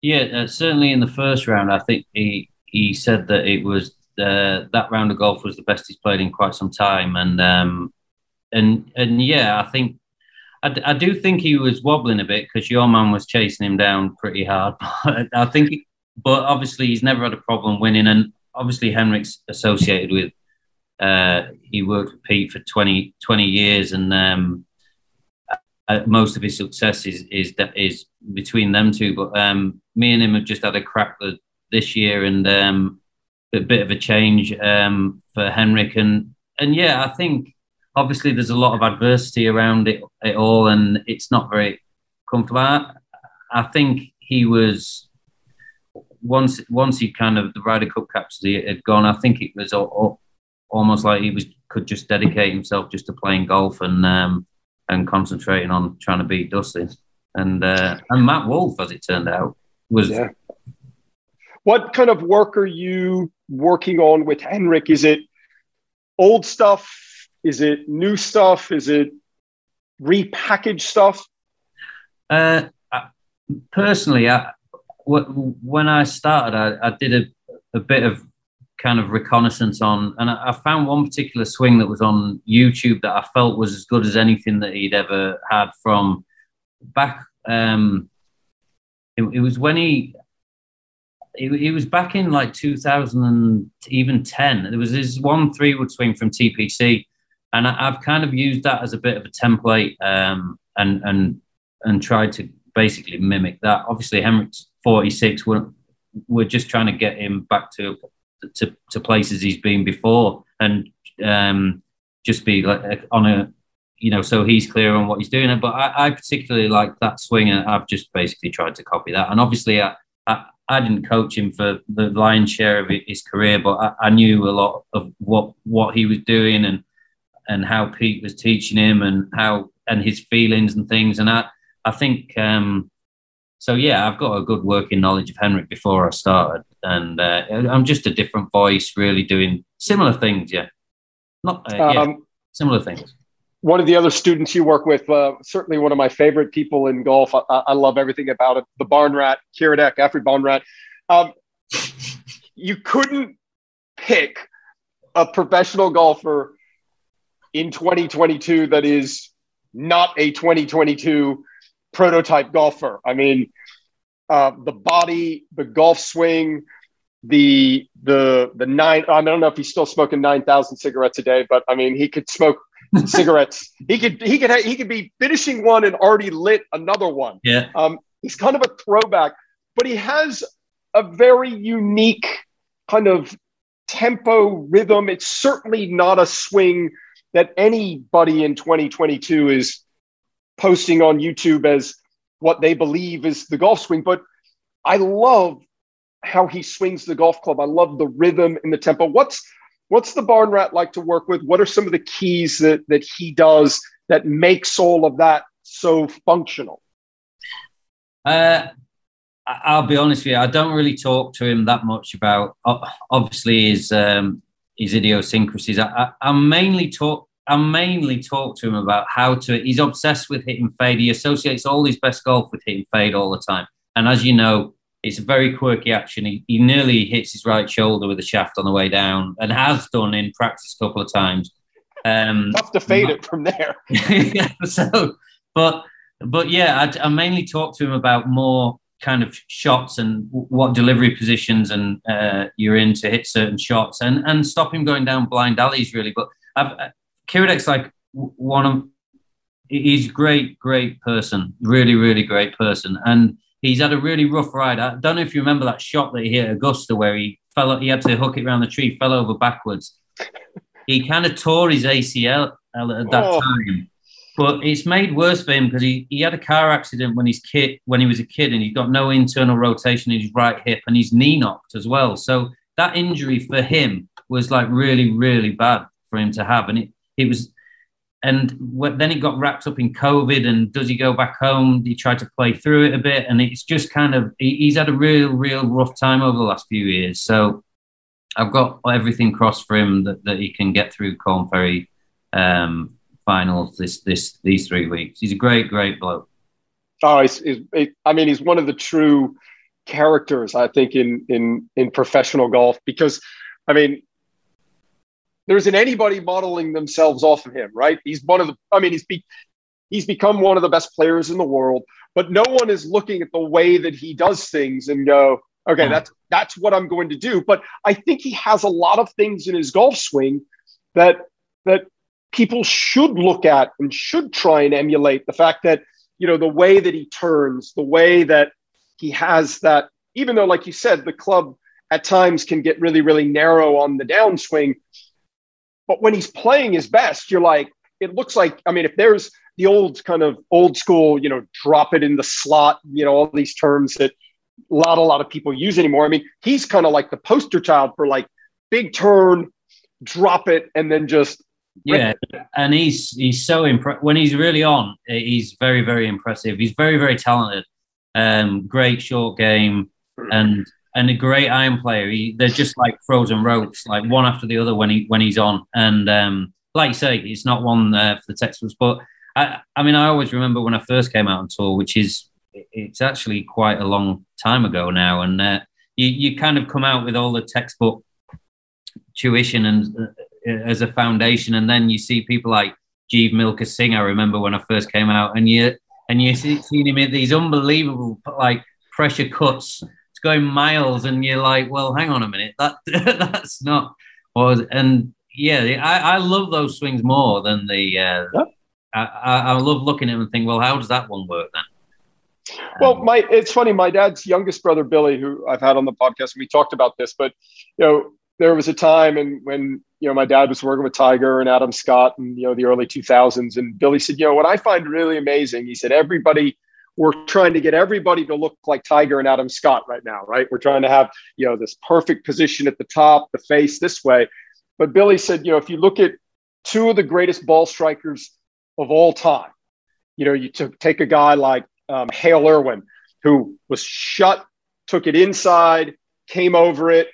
Yeah, uh, certainly in the first round, I think he he said that it was uh, that round of golf was the best he's played in quite some time, and um, and and yeah, I think I, I do think he was wobbling a bit because your man was chasing him down pretty hard. I think, but obviously he's never had a problem winning, and obviously Henrik's associated with. Uh, he worked with Pete for 20, 20 years, and um, uh, most of his success is is is between them two. But um, me and him have just had a crack this year, and um, a bit of a change um, for Henrik. And and yeah, I think obviously there's a lot of adversity around it, it all, and it's not very comfortable. I, I think he was once once he kind of the Ryder Cup capacity had gone. I think it was all, all, almost like he was could just dedicate himself just to playing golf and um, and concentrating on trying to beat Dustin. And uh, and Matt Wolff, as it turned out, was. Yeah. What kind of work are you working on with Henrik? Is it old stuff? Is it new stuff? Is it repackaged stuff? Uh, personally, I, when I started, I, I did a, a bit of kind of reconnaissance on, and I, found one particular swing that was on YouTube that I felt was as good as anything that he'd ever had from back. Um, it, it was when he. It, it, was back in like 2000 and even 10. There was this one three wood swing from TPC, and I, have kind of used that as a bit of a template um, and and and tried to basically mimic that. Obviously, Henrik's 46. We're, we're just trying to get him back to to, to places he's been before. and um, just be like on a you know, so he's clear on what he's doing. But I, I particularly like that swing. And I've just basically tried to copy that. And obviously, I, I, I didn't coach him for the lion's share of his career, but I, I, knew a lot of what what he was doing and and how Pete was teaching him and how and his feelings and things. And I I think um, so. Yeah, I've got a good working knowledge of Henrik before I started, and uh, I'm just a different voice, really doing similar things. Yeah, not uh, yeah, um, similar things one of the other students you work with, uh, certainly one of my favorite people in golf. I, I love everything about it. The barn rat, Kiradech, Aphibarnrat. Um, you couldn't pick a professional golfer in 2022 that is not a 2022 prototype golfer. I mean, uh, the body, the golf swing, the the the nine. I don't know if he's still smoking nine thousand cigarettes a day, but I mean, he could smoke cigarettes. He could he could he could be finishing one and already lit another one. Yeah. Um, he's kind of a throwback, but he has a very unique kind of tempo rhythm. It's certainly not a swing that anybody in 2022 is posting on YouTube as what they believe is the golf swing. But I love how he swings the golf club. I love the rhythm and the tempo. What's What's the barn rat like to work with? What are some of the keys that, that he does that makes all of that so functional? Uh, I'll be honest with you. I don't really talk to him that much about obviously his um, his idiosyncrasies. I, I, I mainly talk. I mainly talk to him about how to. He's obsessed with hitting fade. He associates all his best golf with hitting fade all the time. And as you know, it's a very quirky action. He, he nearly hits his right shoulder with a shaft on the way down and has done in practice a couple of times. Um, Tough to fade it from there. yeah, so, but but yeah, I, I, mainly talk to him about more kind of shots and what delivery positions and uh, you're in to hit certain shots and and stop him going down blind alleys really. But I've uh, like one of he's great, great person, really, really great person, and he's had a really rough ride. I don't know if you remember that shot that he hit Augusta where he fell, he had to hook it around the tree, fell over backwards. He kind of tore his ACL at that oh. time. But it's made worse for him because he, he had a car accident when he's kid when he was a kid and he's got no internal rotation in his right hip and his knee knocked as well. So that injury for him was like really, really bad for him to have. And it, it was and then it got wrapped up in COVID. And does he go back home? He tried to play through it a bit, and it's just kind of he's had a real, real rough time over the last few years. So I've got everything crossed for him that, that he can get through Korn Ferry um, finals this this these three weeks. He's a great, great bloke. Oh, he's, he's, I mean, he's one of the true characters I think in in in professional golf because I mean there isn't anybody modeling themselves off of him, right? He's one of the, I mean, he's be, he's become one of the best players in the world, but no one is looking at the way that he does things and go, okay, mm-hmm. that's that's what I'm going to do. But I think he has a lot of things in his golf swing that that people should look at and should try and emulate. The fact that you know the way that he turns, the way that he has that, even though, like you said, the club at times can get really, really narrow on the downswing but when he's playing his best, you're like, it looks like, I mean, if there's the old kind of old school, you know, drop it in the slot, you know, all these terms that a lot, a lot of people use anymore. I mean, he's kind of like the poster child for like big turn, drop it, and then just yeah, and he's he's so impressive when he's really on. He's very very impressive. He's very very talented. Um, great short game, and and a great iron player. He, they're just like frozen ropes, like one after the other when he when he's on. And um, like you say, it's not one uh, for the textbooks. But I, I mean, I always remember when I first came out on tour, which is it's actually quite a long time ago now. And uh, you you kind of come out with all the textbook tuition and uh, as a foundation, and then you see people like Jeev Milkha Singh. I remember when I first came out, and you and you see, seeing him in these unbelievable like pressure cuts going miles, and you're like, well, hang on a minute, that that's not. Was and yeah, I, I love those swings more than the. Uh, yeah. I, I, love looking at them and think, well, how does that one work then? Well, um, my it's funny. My dad's youngest brother Billy, who I've had on the podcast, and we talked about this. But you know, there was a time and when you know my dad was working with Tiger and Adam Scott and you know the early 2000s, and Billy said, you know what I find really amazing. He said everybody we're trying to get everybody to look like Tiger and Adam Scott right now, right? We're trying to have you know this perfect position at the top, the face this way. But Billy said, you know, if you look at two of the greatest ball strikers of all time, you know, you take a guy like um, Hale Irwin, who was shut, took it inside, came over it,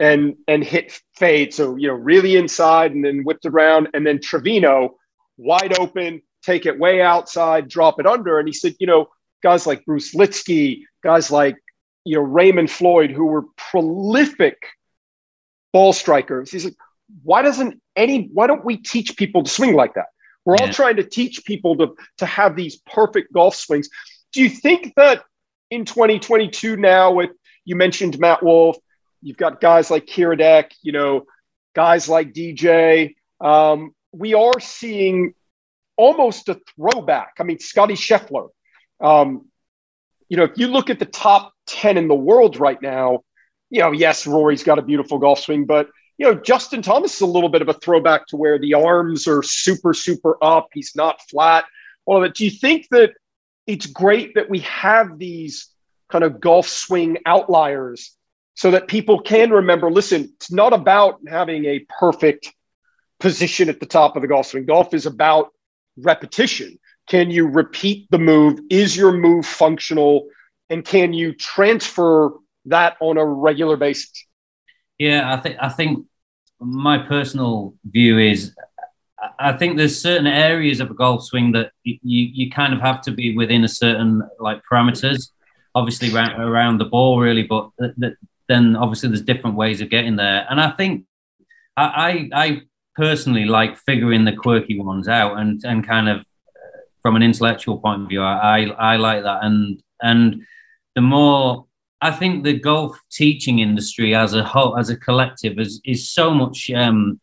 and and hit fade. So you know, really inside, and then whipped around, and then Trevino, wide open, take it way outside, drop it under. And he said, you know, guys like Bruce Lietzke, guys like you know Raymond Floyd, who were prolific ball strikers. He's like, why doesn't any? Why don't we teach people to swing like that? We're yeah. all trying to teach people to to have these perfect golf swings. Do you think that in 2022 now, with you mentioned Matt Wolff, you've got guys like Kiradech, you know, guys like DJ. Um, we are seeing almost a throwback. I mean, Scotty Scheffler. Um, you know, if you look at the top 10 in the world right now, you know, yes, Rory's got a beautiful golf swing, but you know, Justin Thomas is a little bit of a throwback to where the arms are super, super up. He's not flat. All of it. Do you think that it's great that we have these kind of golf swing outliers so that people can remember listen, it's not about having a perfect position at the top of the golf swing. Golf is about repetition. Can you repeat the move? Is your move functional? And can you transfer that on a regular basis? Yeah, I think I think my personal view is I think there's certain areas of a golf swing that you you kind of have to be within a certain like parameters, obviously around, around the ball really, but th- th- then obviously there's different ways of getting there. And I think I, I, I personally like figuring the quirky ones out and and kind of from an intellectual point of view, I I like that. And and the more I think the golf teaching industry as a whole, as a collective, is is so much um,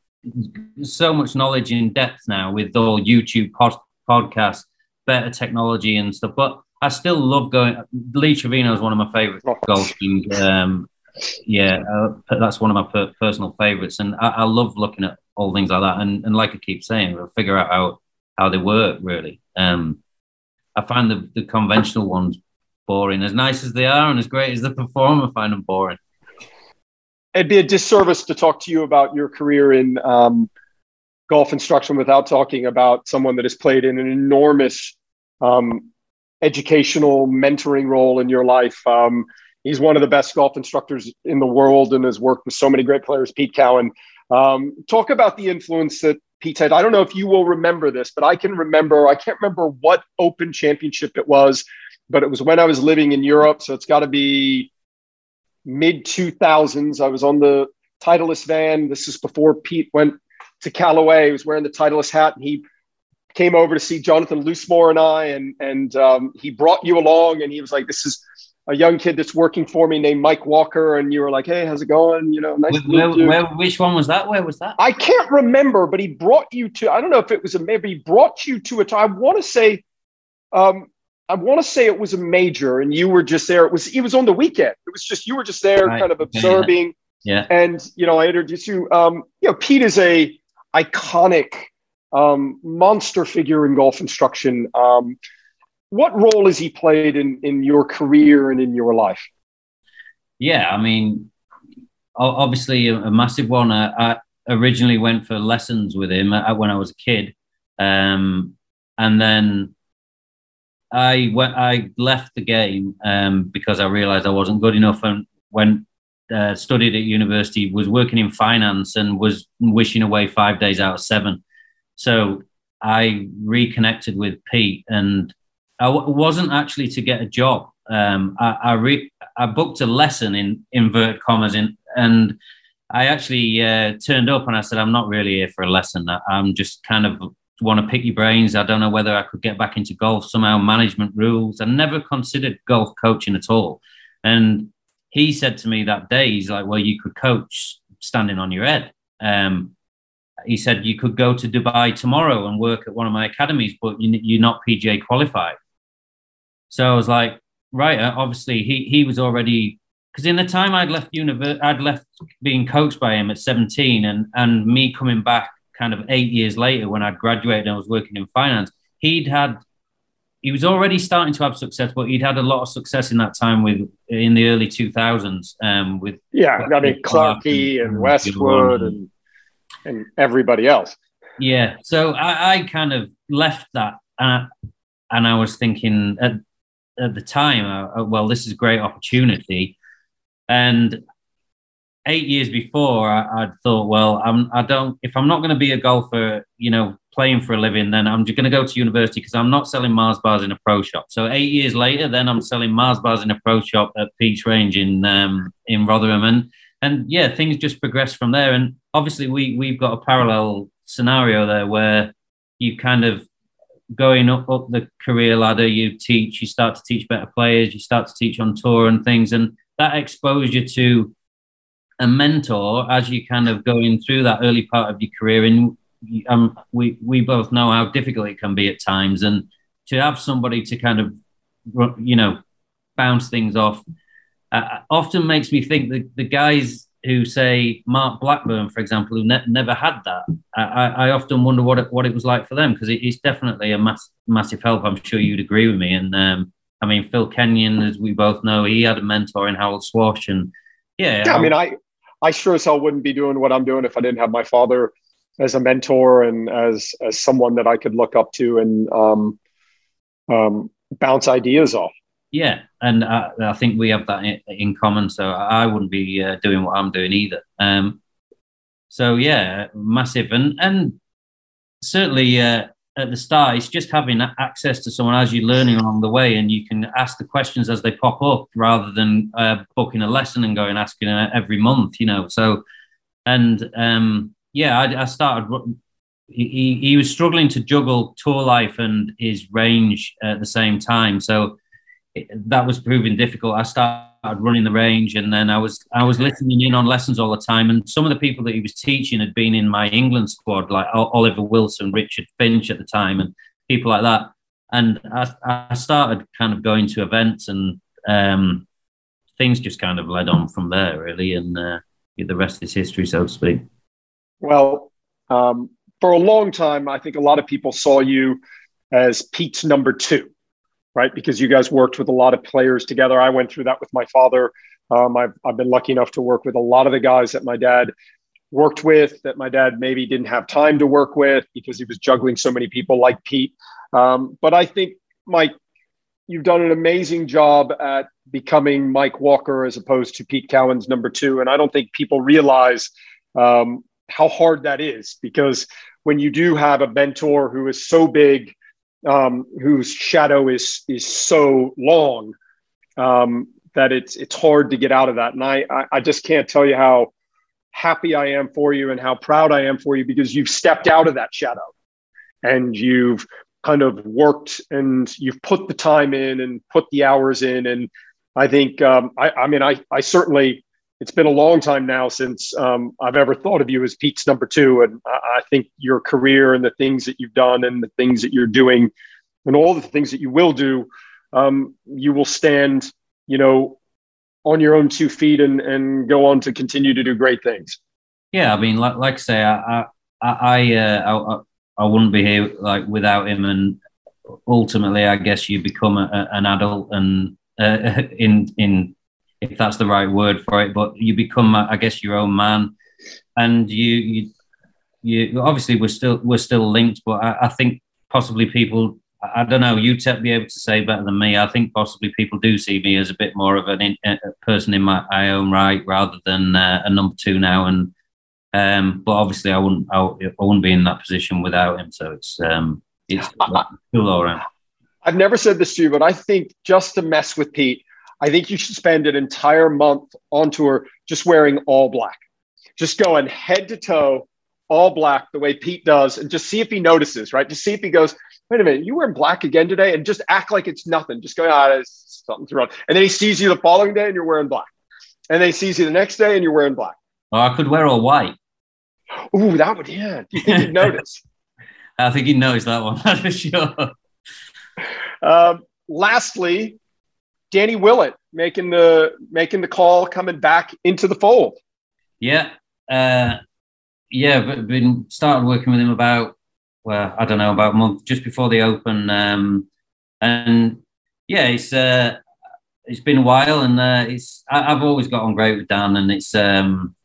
so much knowledge in depth now with all YouTube pod, podcasts, better technology and stuff. But I still love going. Lee Trevino is one of my favorite golf um, yeah, uh, that's one of my per- personal favorites, and I, I, love looking at all things like that. And, and like I keep saying, we'll figure out how how they work. Really, um, I find the the conventional ones boring. As nice as they are, and as great as the performer, I find them boring. It'd be a disservice to talk to you about your career in um, golf instruction without talking about someone that has played in an enormous um, educational mentoring role in your life. Um, He's one of the best golf instructors in the world and has worked with so many great players. Pete Cowan. Um, talk about the influence that Pete had. I don't know if you will remember this, but I can remember. I can't remember what Open Championship it was, but it was when I was living in Europe. So it's got to be mid 2000s. I was on the Titleist van. This is before Pete went to Callaway. He was wearing the Titleist hat, and he came over to see Jonathan Loosemore and I, and and um, he brought you along, and he was like, "This is a young kid that's working for me named Mike Walker, and you were like, "Hey, how's it going?" You know, nice where, to meet you. Where, which one was that? Where was that? I can't remember, but he brought you to. I don't know if it was a maybe he brought you to a. I want to say, um, I want to say it was a major, and you were just there. It was he was on the weekend. It was just you were just there, right. kind of observing. Yeah. And you know, I introduced you. Um, you know, Pete is a iconic um, monster figure in golf instruction. Um, what role has he played in in your career and in your life? Yeah, I mean, obviously a, a massive one. I, I, originally went for lessons with him uh, when I was a kid, um, and then I went. I left the game um, because I realised I wasn't good enough, and went uh, studied at university, was working in finance, and was wishing away five days out of seven. So I reconnected with Pete, and I w- wasn't actually to get a job. Um, I I, re- I, booked a lesson in inverted commas in, and I actually uh, turned up and I said, I'm not really here for a lesson. I, I'm just kind of want to pick your brains. I don't know whether I could get back into golf somehow, management rules. I never considered golf coaching at all. And he said to me that day, he's like, Well, you could coach standing on your head. Um, he said, You could go to Dubai tomorrow and work at one of my academies, but you, are not PGA qualified. So I was like, right, uh, obviously he he was already because in the time I'd left univer- I'd left being coached by him at 17 and and me coming back kind of eight years later when I'd graduated and I was working in finance, he'd had he was already starting to have success, but he'd had a lot of success in that time with in the early 2000s um, with yeah, I mean Clarkey and, and Westwood and and everybody else. Yeah, so I, I kind of left that, uh, and I was thinking at, at the time, uh, uh well, this is a great opportunity, and eight years before, I, would thought, well, I'm, I don't, if I'm not going to be a golfer, you know, playing for a living, then I'm just going to go to university because I'm not selling Mars bars in a pro shop. So eight years later, then I'm selling Mars bars in a pro shop at Peach Range in um, in Rotherham, and and yeah, things just progress from there. And obviously, we we've got a parallel scenario there where you kind of going up, up the career ladder, you teach, you start to teach better players, you start to teach on tour and things, and that exposure to a mentor as you kind of going through that early part of your career. And um, we we both know how difficult it can be at times. And to have somebody to kind of you know bounce things off uh, often makes me think that the guys who say Mark Blackburn, for example, who ne- never had that, I, I, often wonder what it, what it was like for them because it, it's definitely a mass, massive help. I'm sure you'd agree with me. And um, I mean, Phil Kenyon, as we both know, he had a mentor in Harold Swash, and yeah, yeah I mean, I I sure as hell wouldn't be doing what I'm doing if I didn't have my father as a mentor and as as someone that I could look up to and um, um, bounce ideas off. Yeah, and I, I, think we have that in, common. So I wouldn't be uh, doing what I'm doing either. Um, so yeah, massive, and and certainly uh, at the start, it's just having access to someone as you're learning along the way, and you can ask the questions as they pop up rather than uh, booking a lesson and going asking every month, you know. So, and um, yeah, I, I started. He, he was struggling to juggle tour life and his range at the same time, so that was proving difficult. I started running the range, and then I was I was listening in on lessons all the time. And some of the people that he was teaching had been in my England squad, like Oliver Wilson, Richard Finch at the time, and people like that. And I, I started kind of going to events, and um, things just kind of led on from there, really. And uh, the rest is history, so to speak. Well, um, for a long time, I think a lot of people saw you as Pete's number two right? Because you guys worked with a lot of players together. I went through that with my father. Um, I've, I've been lucky enough to work with a lot of the guys that my dad worked with that my dad maybe didn't have time to work with because he was juggling so many people like Pete. Um, but I think, Mike, you've done an amazing job at becoming Mike Walker as opposed to Pete Cowan's number two. And I don't think people realize um, how hard that is because when you do have a mentor who is so big um, whose shadow is is so long um, that it's it's hard to get out of that. And I, I I just can't tell you how happy I am for you and how proud I am for you because you've stepped out of that shadow and you've kind of worked and you've put the time in and put the hours in. And I think um, I, I mean I I certainly it's been a long time now since um, I've ever thought of you as Pete's number two. And I, I, think your career and the things that you've done and the things that you're doing and all the things that you will do, um, you will stand, you know, on your own two feet and, and go on to continue to do great things. Yeah. I mean, like, like I say, I, I, I, uh, I, I wouldn't be here like without him. And ultimately, I guess you become a, an adult and uh, in, in, if that's the right word for it. But you become, I guess, your own man, and you you you obviously we're still we're still linked. But I, I think possibly people. I don't know. You te- be able to say better than me. I think possibly people do see me as a bit more of an in, a person in my, my, own right rather than uh, a number two now. And um, but obviously, I wouldn't I, I, wouldn't be in that position without him. So it's um, it's cool all around. I've never said this to you, but I think just to mess with Pete, I think you should spend an entire month on tour just wearing all black, just going head to toe, all black, the way Pete does, and just see if he notices, right? Just see if he goes, wait a minute, you wearing black again today? And just act like it's nothing. Just go, ah, something's wrong. And then he sees you the following day and you're wearing black. And then he sees you the next day and you're wearing black. Oh, I could wear all white. Ooh, that would, yeah. Do you think he'd notice? I think he knows that one, for sure. Um, lastly, Danny Willett making the making the call, coming back into the fold. Yeah, uh, yeah, but been started working with him about well, I don't know, about a month just before the Open, um, and yeah, it's uh, it's been a while, and uh, it's I, have always got on great with Dan, and it's um,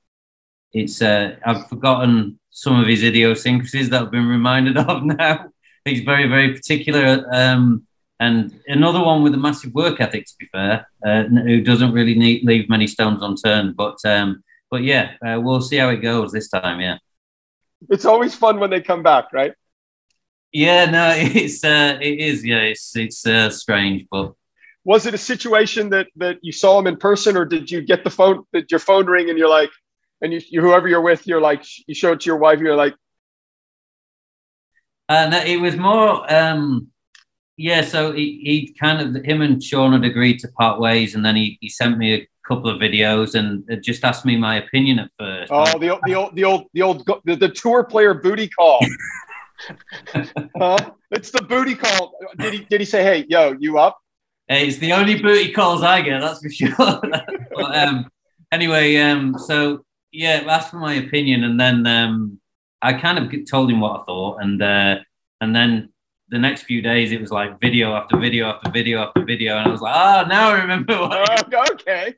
it's uh, I've forgotten some of his idiosyncrasies that I've been reminded of now. He's very very particular, um, and another one with a massive work ethic. To be fair, uh, who doesn't really need, leave many stones unturned, but um, but yeah, uh, we'll see how it goes this time. Yeah, it's always fun when they come back, right? Yeah, no, it's uh, it is. Yeah, it's it's uh, strange, but was it a situation that that you saw him in person, or did you get the phone? Did your phone ring and you're like, and you, you whoever you're with, you're like, you show it to your wife, you're like, uh, no, it was more, um, yeah. So he, he kind of him and Sean had agreed to part ways, and then he, he sent me a couple of videos and just asked me my opinion at first. Oh, the, the old the old the old the, the tour player booty call. huh? It's the booty call. Did he did he say, "Hey, yo, you up"? it's the only booty calls I get, that's for sure. but, um, anyway, um, so yeah, asked for my opinion, and then um, I kind of told him what I thought, and uh, and then the next few days it was like video after video after video after video, and I was like, ah, oh, now I remember. What oh, okay.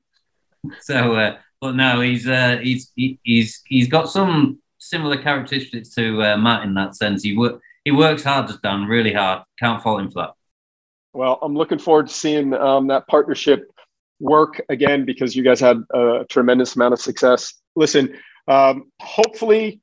So, uh, but no, he's uh, he's he, he's he's got some similar characteristics to uh, Matt in that sense. He work he works hard, just done really hard. Can't fault him for that. Well, I'm looking forward to seeing um, that partnership work again because you guys had a tremendous amount of success. Listen, um, hopefully,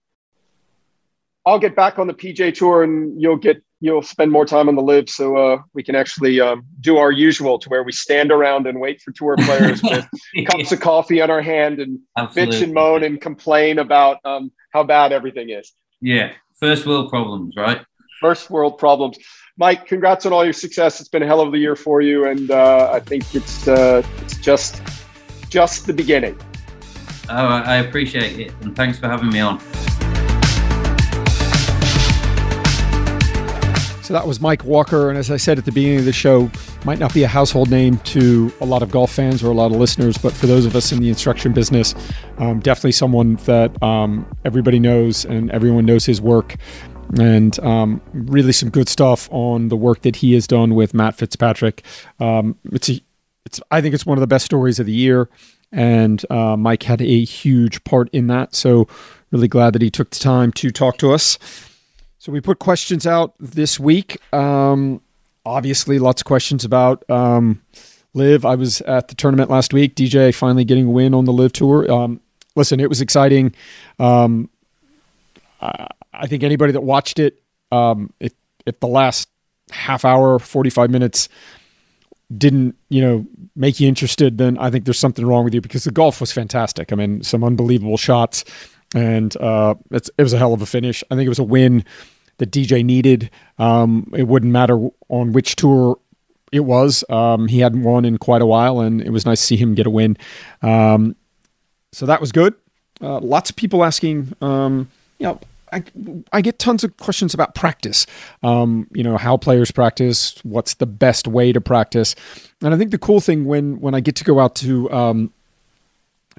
I'll get back on the PGA Tour and you'll get you'll spend more time on the LIV, so uh, we can actually um, do our usual to where we stand around and wait for tour players with cups of coffee on our hand and Absolutely. bitch and moan and complain about um, how bad everything is. Yeah, first world problems, right? First world problems. Mike, congrats on all your success. It's been a hell of a year for you, and uh, I think it's uh, it's just just the beginning. Oh, I appreciate it, and thanks for having me on. So that was Mike Walker, and as I said at the beginning of the show, might not be a household name to a lot of golf fans or a lot of listeners, but for those of us in the instruction business, um, definitely someone that um, everybody knows and everyone knows his work and um, really some good stuff on the work that he has done with Matt Fitzpatrick. Um, it's a, it's I think it's one of the best stories of the year, and uh, Mike had a huge part in that. So really glad that he took the time to talk to us. So we put questions out this week. Um, obviously, lots of questions about um, LIV. I was at the tournament last week. DJ finally getting a win on the LIV tour. Um, listen, it was exciting. Um, I think anybody that watched it, um, if, if the last half hour, 45 minutes didn't, you know, make you interested, then I think there's something wrong with you because the golf was fantastic. I mean, some unbelievable shots and uh, it was a hell of a finish. I think it was a win that DJ needed. Um, it wouldn't matter on which tour it was. Um, he hadn't won in quite a while, and it was nice to see him get a win. Um, so that was good. Uh, lots of people asking, um, you know, I, I get tons of questions about practice. Um, you know, how players practice, what's the best way to practice. And I think the cool thing when when I get to go out to um,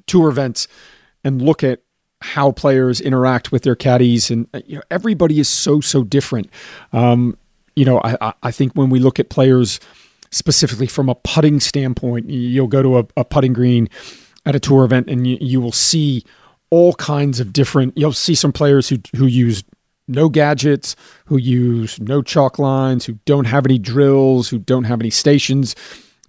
tour events and look at how players interact with their caddies, and you know, everybody is so so different. Um, you know, I I think when we look at players specifically from a putting standpoint, you'll go to a, a putting green at a tour event and you, you will see all kinds of different. You'll see some players who who use no gadgets, who use no chalk lines, who don't have any drills, who don't have any stations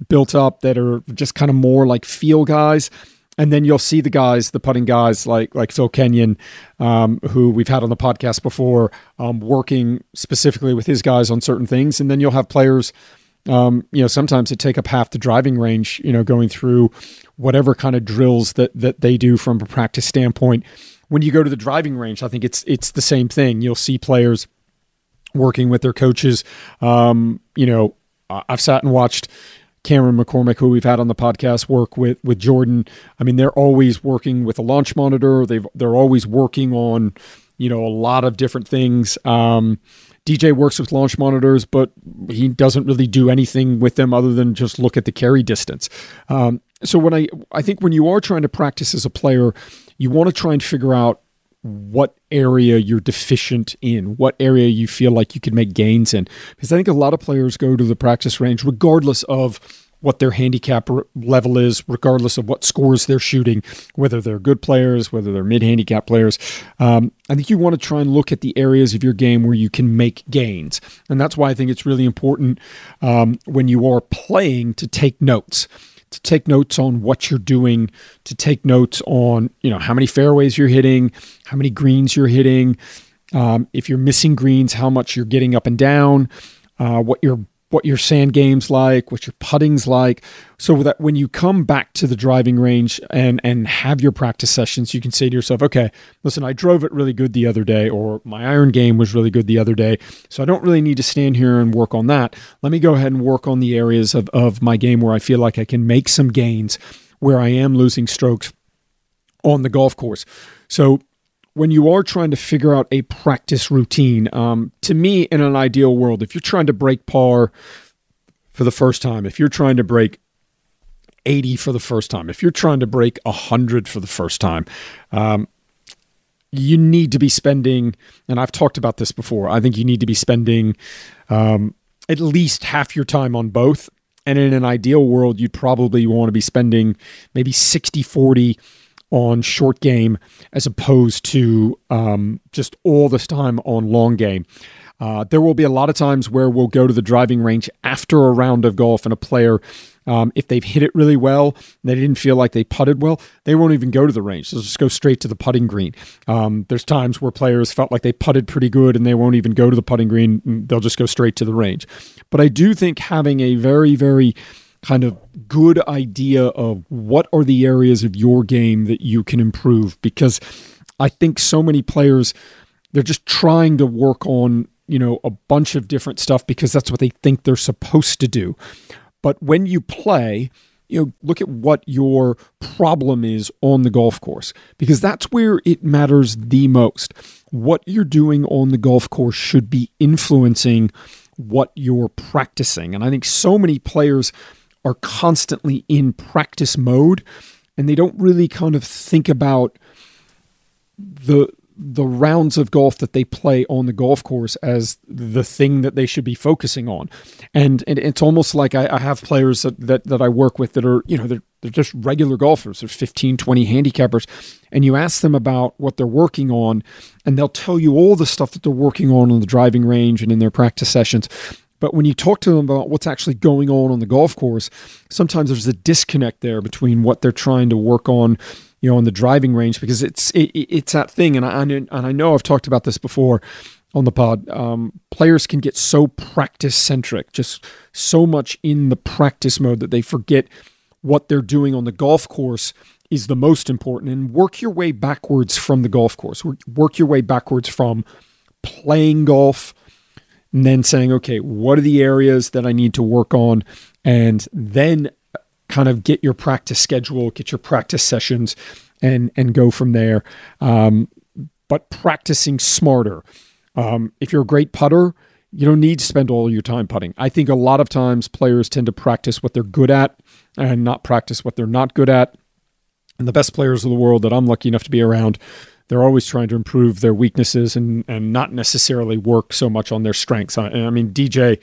built up that are just kind of more like feel guys. And then you'll see the guys, the putting guys like like Phil Kenyon, um, who we've had on the podcast before, um, working specifically with his guys on certain things. And then you'll have players um, you know, sometimes it take up half the driving range, you know, going through whatever kind of drills that that they do from a practice standpoint. When you go to the driving range, I think it's it's the same thing. You'll see players working with their coaches. Um, you know, I've sat and watched Cameron McCormick, who we've had on the podcast, work with with Jordan. I mean, they're always working with a launch monitor. They've they're always working on, you know, a lot of different things. Um, DJ works with launch monitors, but he doesn't really do anything with them other than just look at the carry distance. Um, so when I I think when you are trying to practice as a player, you want to try and figure out what area you're deficient in, what area you feel like you can make gains in. Because I think a lot of players go to the practice range regardless of what their handicap level is, regardless of what scores they're shooting, whether they're good players, whether they're mid handicap players. Um, I think you want to try and look at the areas of your game where you can make gains. And that's why I think it's really important um, when you are playing to take notes to take notes on what you're doing, to take notes on you know how many fairways you're hitting, how many greens you're hitting, um, if you're missing greens, how much you're getting up and down, uh, what your what your sand game's like, what your putting's like, so that when you come back to the driving range and and have your practice sessions, you can say to yourself, okay, listen, I drove it really good the other day, or my iron game was really good the other day, so I don't really need to stand here and work on that. Let me go ahead and work on the areas of, of my game where I feel like I can make some gains, where I am losing strokes on the golf course. So when you are trying to figure out a practice routine, um, to me, in an ideal world, if you're trying to break par for the first time, if you're trying to break 80 for the first time, if you're trying to break 100 for the first time, um, you need to be spending, and I've talked about this before, I think you need to be spending um, at least half your time on both. And in an ideal world, you'd probably want to be spending maybe 60 40 on short game as opposed to um, just all this time on long game. Uh, there will be a lot of times where we'll go to the driving range after a round of golf and a player, um, if they've hit it really well, they didn't feel like they putted well, they won't even go to the range. They'll just go straight to the putting green. Um, there's times where players felt like they putted pretty good and they won't even go to the putting green. They'll just go straight to the range. But I do think having a very, very kind of good idea of what are the areas of your game that you can improve because I think so many players they're just trying to work on, you know, a bunch of different stuff because that's what they think they're supposed to do. But when you play, you know, look at what your problem is on the golf course because that's where it matters the most. What you're doing on the golf course should be influencing what you're practicing. And I think so many players are constantly in practice mode and they don't really kind of think about the the rounds of golf that they play on the golf course as the thing that they should be focusing on. And, and it's almost like I, I have players that, that, that, I work with that are, you know, they're, they're just regular golfers. There's 15, 20 handicappers. And you ask them about what they're working on, and they'll tell you all the stuff that they're working on on the driving range and in their practice sessions. But when you talk to them about what's actually going on on the golf course, sometimes there's a disconnect there between what they're trying to work on, you know, on the driving range because it's it, it's that thing. And I and I know I've talked about this before on the pod. Um, players can get so practice centric, just so much in the practice mode that they forget what they're doing on the golf course is the most important. And work your way backwards from the golf course. Work your way backwards from playing golf and then saying, okay, what are the areas that I need to work on? And then kind of get your practice schedule, get your practice sessions, and and go from there. Um, but practicing smarter. Um, if you're a great putter, you don't need to spend all your time putting. I think a lot of times players tend to practice what they're good at and not practice what they're not good at. And the best players of the world that I'm lucky enough to be around they're always trying to improve their weaknesses and and not necessarily work so much on their strengths. I, I mean, DJ,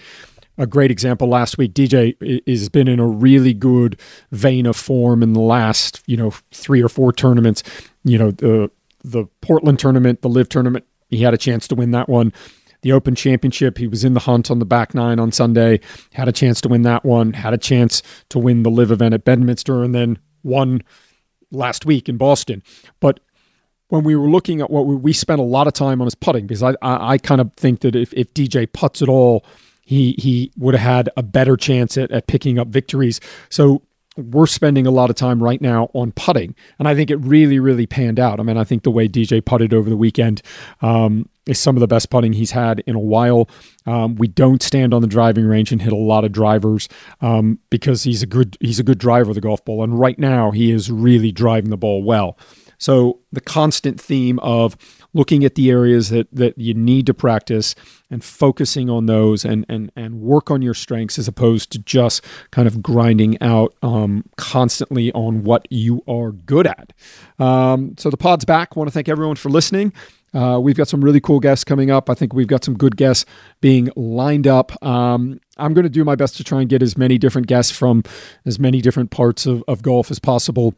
a great example last week. DJ has been in a really good vein of form in the last you know three or four tournaments. You know the the Portland tournament, the LIV tournament. He had a chance to win that one. The Open Championship, he was in the hunt on the back nine on Sunday. Had a chance to win that one. Had a chance to win the LIV event at Bedminster, and then won last week in Boston. But when we were looking at what we, we spent a lot of time on his putting because I, I, I kind of think that if, if DJ puts at all, he he would have had a better chance at, at picking up victories. So we're spending a lot of time right now on putting, and I think it really really panned out. I mean, I think the way DJ putted over the weekend um, is some of the best putting he's had in a while. Um, we don't stand on the driving range and hit a lot of drivers um, because he's a good he's a good driver of the golf ball, and right now he is really driving the ball well. So the constant theme of looking at the areas that that you need to practice and focusing on those and and and work on your strengths as opposed to just kind of grinding out um, constantly on what you are good at. Um, so the pod's back. Want to thank everyone for listening. Uh, we've got some really cool guests coming up. I think we've got some good guests being lined up. Um, I'm going to do my best to try and get as many different guests from as many different parts of, of golf as possible.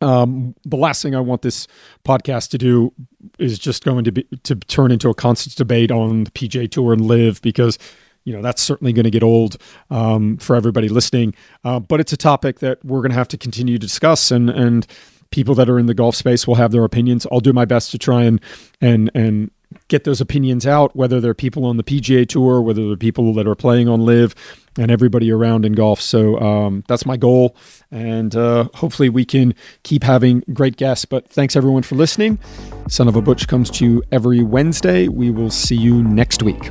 Um, the last thing I want this podcast to do is just going to be to turn into a constant debate on the PGA Tour and LIV because you know that's certainly going to get old um, for everybody listening. Uh, but it's a topic that we're going to have to continue to discuss, and and people that are in the golf space will have their opinions. I'll do my best to try and and and get those opinions out, whether they're people on the PGA Tour, whether they're people that are playing on LIV, and everybody around in golf. So um, that's my goal, and uh, hopefully we can keep having great guests. But thanks everyone for listening. Son of a Butch comes to you every Wednesday. We will see you next week.